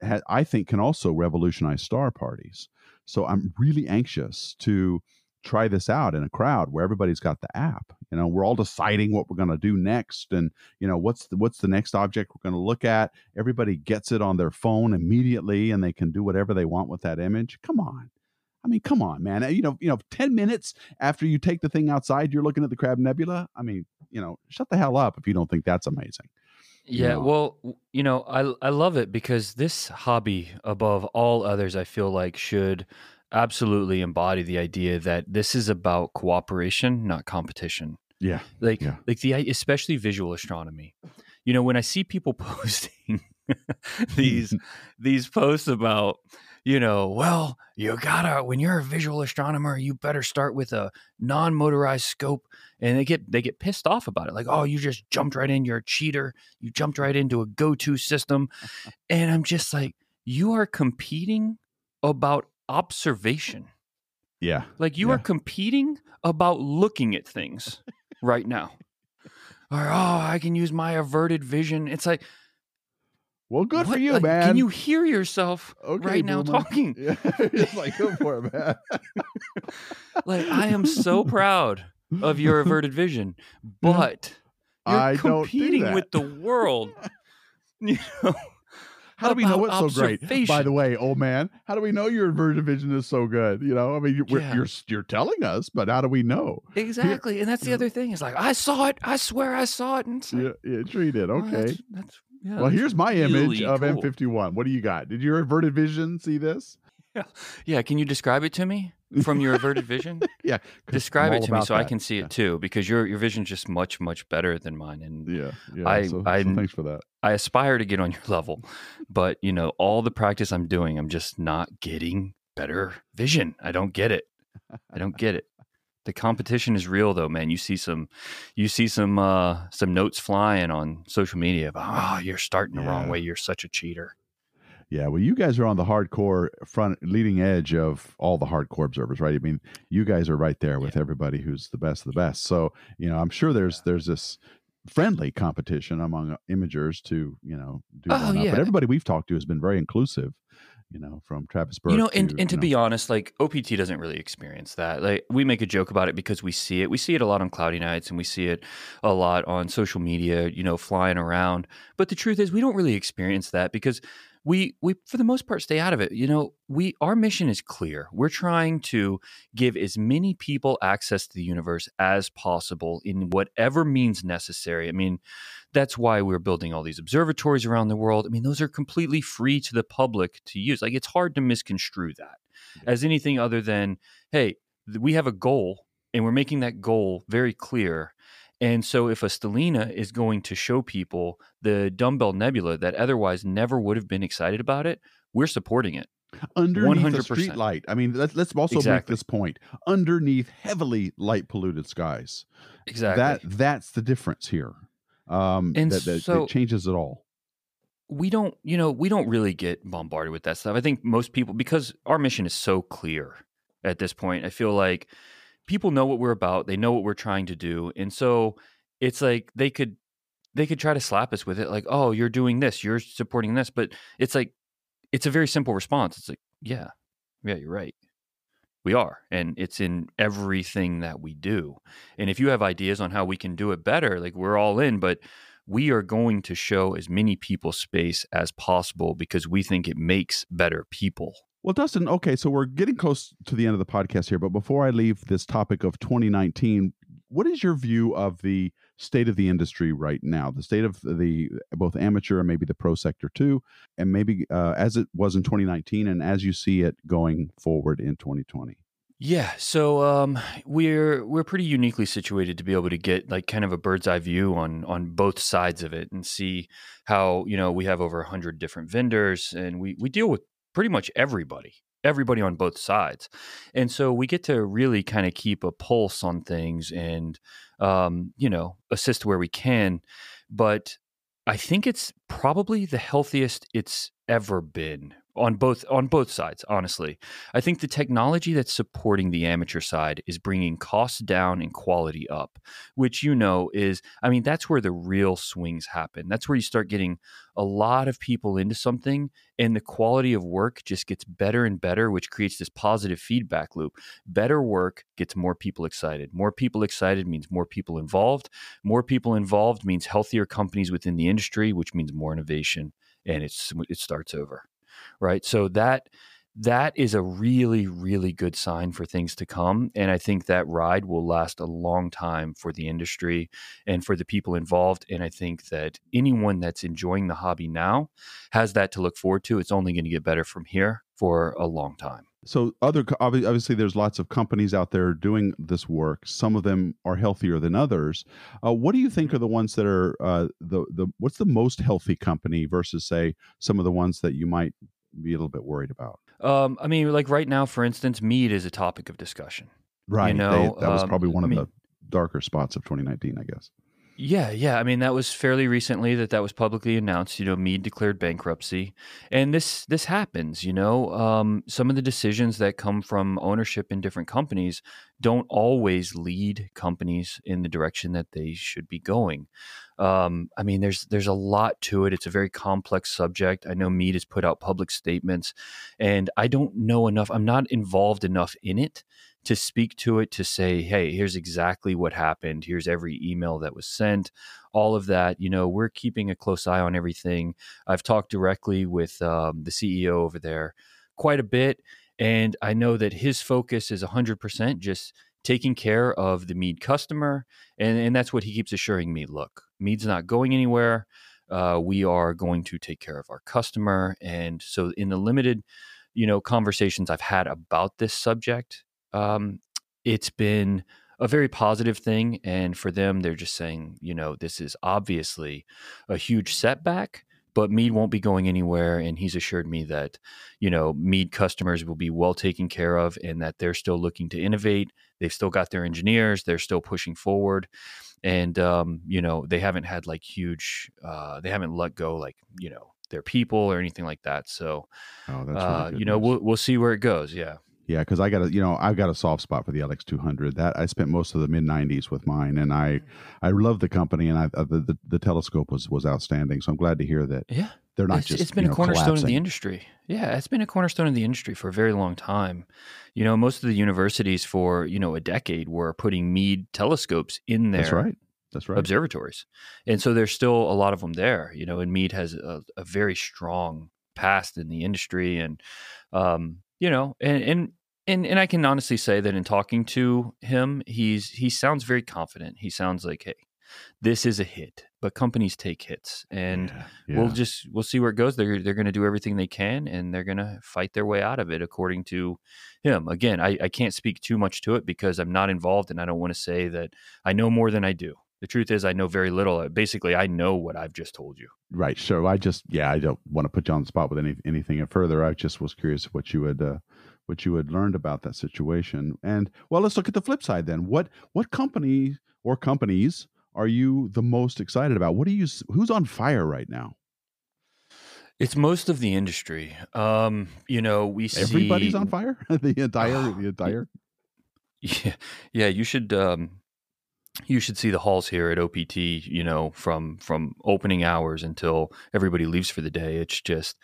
ha, I think can also revolutionize star parties. So I'm really anxious to try this out in a crowd where everybody's got the app. You know, we're all deciding what we're going to do next, and you know what's the, what's the next object we're going to look at. Everybody gets it on their phone immediately, and they can do whatever they want with that image. Come on. I mean, come on, man. You know, you know, ten minutes after you take the thing outside, you're looking at the Crab Nebula. I mean, you know, shut the hell up if you don't think that's amazing. Yeah, know. well, you know, I I love it because this hobby above all others I feel like should absolutely embody the idea that this is about cooperation, not competition. Yeah, Like Yeah. like the especially visual astronomy. You know, when I see people posting these these posts about you know, well, you gotta when you're a visual astronomer, you better start with a non-motorized scope, and they get they get pissed off about it. Like, oh, you just jumped right in, you're a cheater. You jumped right into a go-to system, and I'm just like, you are competing about observation. yeah, Like you Yeah. are competing about looking at things right now. Or oh, I can use my averted vision. It's like Well, good for you, like, man. Can you hear yourself Okay, right now boomer. talking? Yeah, it's like go for it, man. Like I am so proud of your averted vision, but you're I competing with the world. You know, How do we know it's so great? By the way, old man, how do we know your averted vision is so good? You know, I mean, you're Yeah. you're, you're telling us, but how do we know? Exactly, and that's the other thing. Is like I saw it. I swear I saw it. And it's like, Yeah, yeah, treat it. well, Okay. that's, that's yeah. well, here's my image of cool. M51. What do you got? Did your inverted vision see this? Yeah, yeah. can you describe it to me from your averted vision? Yeah, Describe it to me so I can see Yeah. it too, because your your vision's just much much better than mine, and Yeah, yeah. I- so, so I'm- thanks for that. I aspire to get on your level, but you know, all the practice I'm doing, I'm just not getting better vision. I don't get it. I don't get it. The competition is real though, man. You see some you see some uh some notes flying on social media about oh, you're starting the wrong way. You're such a cheater. Yeah, well, you guys are on the hardcore front, leading edge of all the hardcore observers, right? I mean, you guys are right there with everybody who's the best of the best. So, you know, I'm sure there's there's this friendly competition among imagers to, you know, do Oh, one up. yeah. But everybody we've talked to has been very inclusive, you know, from Travis Burke. you know, and, to, and to you know, be honest, like OPT doesn't really experience that. Like we make a joke about it because we see it. We see it a lot on cloudy nights and we see it a lot on social media, you know, flying around. But the truth is we don't really experience that because we we for the most part stay out of it. You know, we our mission is clear. We're trying to give as many people access to the universe as possible in whatever means necessary. I mean, that's why we're building all these observatories around the world. I mean, those are completely free to the public to use. Like, it's hard to misconstrue that as anything other than, hey, we have a goal and we're making that goal very clear. And so, if a Stellina is going to show people the dumbbell nebula that otherwise never would have been excited about it, we're supporting it. underneath a 100%. street light. I mean, let's, let's also make this point underneath heavily light polluted skies. Exactly. That that's the difference here. Um, And that, that, so- that changes it all. we don't you know we don't really get bombarded with that stuff i think most people because our mission is so clear at this point i feel like people know what we're about they know what we're trying to do and so it's like they could they could try to slap us with it like oh you're doing this you're supporting this but it's like it's a very simple response it's like yeah yeah you're right we are and it's in everything that we do and if you have ideas on how we can do it better like we're all in but we are going to show as many people space as possible because we think it makes better people. Well, Dustin, okay, so we're getting close to the end of the podcast here, but before I leave this topic of 2019, what is your view of the state of the industry right now? The state of the both amateur and maybe the pro sector too, and maybe uh, as it was in 2019 and as you see it going forward in 2020. Yeah, so um, we're we're pretty uniquely situated to be able to get like kind of a bird's eye view on on both sides of it and see how you know we have over hundred different vendors and we we deal with pretty much everybody everybody on both sides. And so we get to really kind of keep a pulse on things and um, you know assist where we can but i think it's probably the healthiest it's ever been on both on both sides honestly I think the technology that's supporting the amateur side is bringing costs down and quality up, which you know is, I mean, that's where the real swings happen. That's where you start getting a lot of people into something and the quality of work just gets better and better, which creates this positive feedback loop. Better work gets more people excited. More people excited means more people involved. More people involved means healthier companies within the industry, which means more innovation and it's it starts over. Right? So that that is a really, really good sign for things to come. And I think that ride will last a long time for the industry and for the people involved. And I think that anyone that's enjoying the hobby now has that to look forward to. It's only going to get better from here for a long time. So other obviously there's lots of companies out there doing this work. Some of them are healthier than others. Uh, what do you think are the ones that are uh, the the what's the most healthy company versus say some of the ones that you might be a little bit worried about? Um, I mean, like right now, for instance, Meade is a topic of discussion. Right. You know, They- that was um, probably one I of mean- the darker spots of 2019, I guess. Yeah, yeah. I mean, that was fairly recently that that was publicly announced. You know, Meade declared bankruptcy, and this this happens. You know, um, some of the decisions that come from ownership in different companies don't always lead companies in the direction that they should be going. Um, I mean, there's there's a lot to it. It's a very complex subject. I know Meade has put out public statements, and I don't know enough. I'm not involved enough in it to speak to it to say, hey, here's exactly what happened. Here's every email that was sent. All of that. You know, we're keeping a close eye on everything. I've talked directly with um, the CEO over there quite a bit, and I know that his focus is 100% just taking care of the Meade customer. And, and that's what he keeps assuring me look, Meade's not going anywhere. Uh, we are going to take care of our customer. And so, in the limited, you know, conversations I've had about this subject, um, it's been a very positive thing. And for them, they're just saying, you know, this is obviously a huge setback, but Meade won't be going anywhere. And he's assured me that, you know, Meade customers will be well taken care of and that they're still looking to innovate. They've still got their engineers, they're still pushing forward. And, um, you know, they haven't had like huge, uh, they haven't let go like, you know, their people or anything like that. So, oh, uh, you know, we'll, we'll see where it goes. Yeah. Yeah, because I got a you know I've got a soft spot for the LX200. That I spent most of the mid '90s with mine, and I I love the company, and I uh, the, the, the telescope was was outstanding. So I'm glad to hear that. Yeah, they're not it's, just. It's been a know, cornerstone collapsing. of the industry. Yeah, it's been a cornerstone of the industry for a very long time. You know, most of the universities for you know a decade were putting Meade telescopes in their That's right. That's right. observatories, and so there's still a lot of them there. You know, and Meade has a, a very strong past in the industry, and um, you know, and and and and I can honestly say that in talking to him, he's he sounds very confident. He sounds like, hey, this is a hit. But companies take hits, and Yeah, yeah. we'll just we'll see where it goes. They're they're going to do everything they can, and they're going to fight their way out of it, according to him. Again, I, I can't speak too much to it because I'm not involved, and I don't want to say that I know more than I do. The truth is, I know very little. Basically, I know what I've just told you. Right. So I just, yeah, I don't want to put you on the spot with any anything further. I just was curious what you had, uh, what you had learned about that situation. And well, let's look at the flip side then. What what company or companies are you the most excited about? What are you? Who's on fire right now? It's most of the industry. Um, you know, we see Everybody's on fire. the entire, Oh, the entire. Yeah, yeah. You should um, you should see the halls here at OPT. You know, from from opening hours until everybody leaves for the day. It's just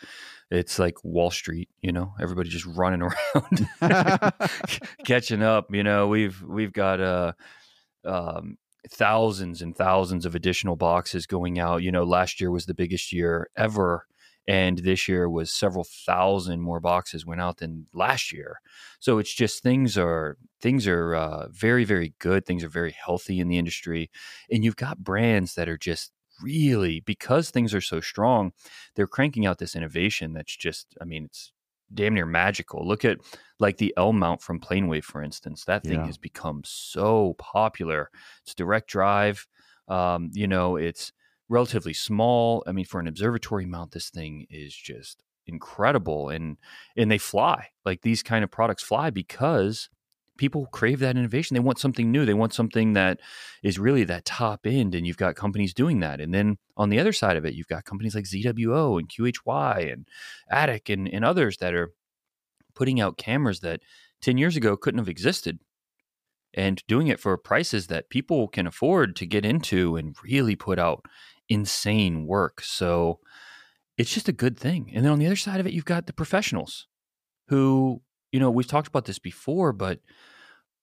it's like Wall Street. You know, everybody just running around, catching up. You know, we've we've got uh, um, thousands and thousands of additional boxes going out. You know, last year was the biggest year ever. And this year was several thousand more boxes went out than last year. So it's just things are things are uh, very very good. Things are very healthy in the industry, and you've got brands that are just really because things are so strong, they're cranking out this innovation that's just I mean it's damn near magical. Look at like the L mount from Planewave, for instance. That thing Yeah. has become so popular. It's direct drive. Um, you know, it's relatively small. I mean, for an observatory mount, this thing is just incredible, and and they fly. Like these kind of products fly because people crave that innovation. They want something new. They want something that is really that top end, and you've got companies doing that. And then on the other side of it, you've got companies like ZWO and QHY and Atik and, and others that are putting out cameras that 10 years ago couldn't have existed and doing it for prices that people can afford to get into and really put out insane work. So it's just a good thing. And then on the other side of it, you've got the professionals who, you know, we've talked about this before, but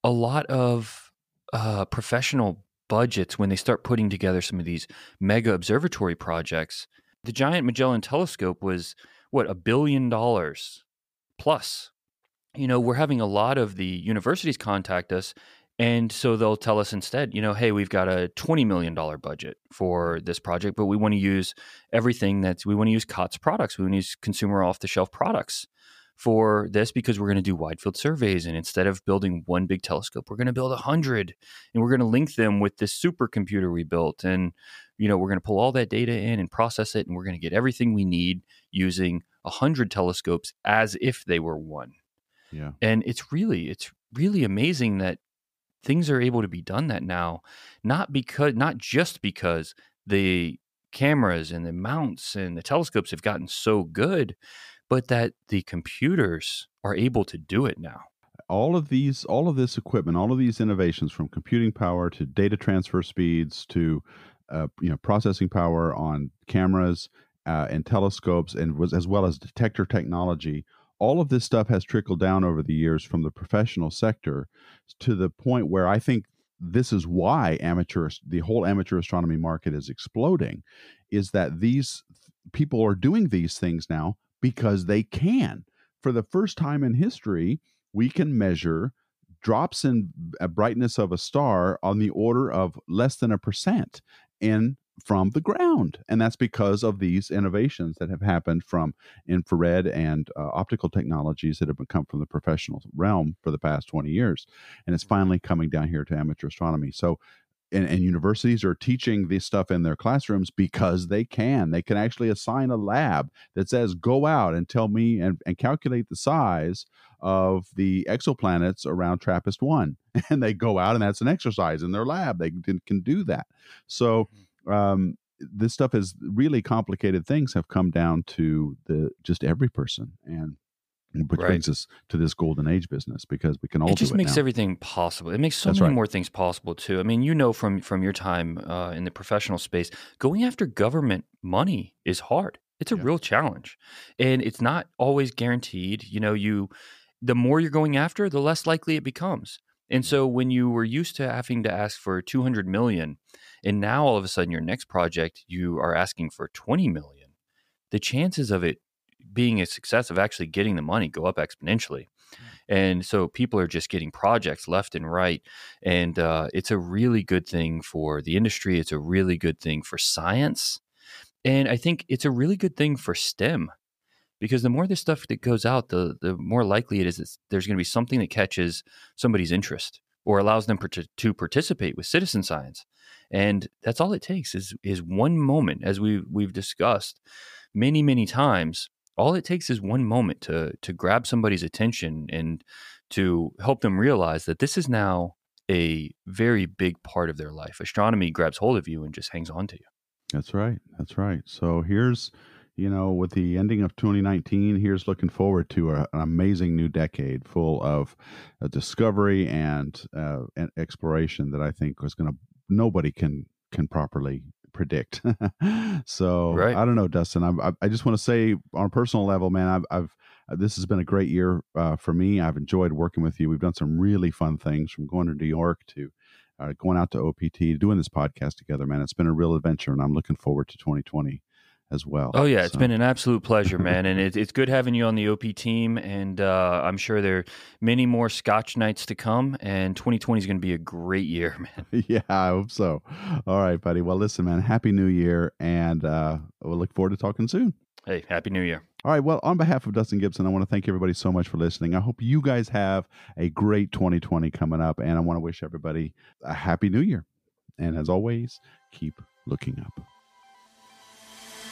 a lot of uh, professional budgets, when they start putting together some of these mega observatory projects, the giant Magellan telescope was what, a billion dollars plus. You know, we're having a lot of the universities contact us and so they'll tell us instead, you know, hey, we've got a $20 million budget for this project, but we want to use everything that's, we want to use COTS products. We want to use consumer off the shelf products for this because we're going to do wide field surveys. And instead of building one big telescope, we're going to build a hundred and we're going to link them with this supercomputer we built. And, you know, we're going to pull all that data in and process it. And we're going to get everything we need using a hundred telescopes as if they were one. Yeah. And it's really, it's really amazing that things are able to be done that now not because not just because the cameras and the mounts and the telescopes have gotten so good but that the computers are able to do it now all of these all of this equipment all of these innovations from computing power to data transfer speeds to uh, you know processing power on cameras uh, and telescopes, and was as well as detector technology. All of this stuff has trickled down over the years from the professional sector to the point where I think this is why amateur the whole amateur astronomy market is exploding is that these people are doing these things now because they can. For the first time in history we can measure drops in a brightness of a star on the order of less than a percent in from the ground. And that's because of these innovations that have happened from infrared and uh, optical technologies that have come from the professional realm for the past 20 years. And it's finally coming down here to amateur astronomy. So and, and, universities are teaching this stuff in their classrooms because they can. They can actually assign a lab that says, go out and tell me and, and calculate the size of the exoplanets around TRAPPIST 1. And they go out and that's an exercise in their lab. They can, can do that. So, mm-hmm. um, this stuff is really complicated things have come down to the just every person and which right. brings us to this golden age business because we can all it just it makes now. everything possible it makes so That's many right. more things possible too i mean you know from from your time uh, in the professional space going after government money is hard it's a yeah. real challenge and it's not always guaranteed you know you the more you're going after the less likely it becomes and so when you were used to having to ask for 200 million and now all of a sudden your next project you are asking for 20 million the chances of it being a success of actually getting the money go up exponentially. Mm. And so people are just getting projects left and right. And uh, it's a really good thing for the industry. It's a really good thing for science. And I think it's a really good thing for STEM because the more this stuff that goes out, the, the more likely it is that there's going to be something that catches somebody's interest or allows them to, to participate with citizen science. And that's all it takes is, is one moment, as we, we've discussed many, many times all it takes is one moment to to grab somebody's attention and to help them realize that this is now a very big part of their life. Astronomy grabs hold of you and just hangs on to you. That's right. That's right. So here's, you know, with the ending of 2019, here's looking forward to a, an amazing new decade full of uh, discovery and, uh, and exploration that I think is going to nobody can can properly predict. so right. I don't know, Dustin. I, I just want to say on a personal level, man, I've, I've uh, this has been a great year uh, for me. I've enjoyed working with you. We've done some really fun things from going to New York to uh, going out to OPT, doing this podcast together, man. It's been a real adventure, and I'm looking forward to 2020 as well. Oh yeah, it's been an absolute pleasure, man, and it, it's good having you on the OP team. And uh, I'm sure there are many more Scotch nights to come. And 2020 is going to be a great year, man. Yeah, I hope so. All right, buddy. Well, listen, man. Happy New Year, and uh, we'll look forward to talking soon. Hey, happy New Year. All right. Well, on behalf of Dustin Gibson, I want to thank everybody so much for listening. I hope you guys have a great 2020 coming up, and I want to wish everybody a happy New Year. And as always, keep looking up.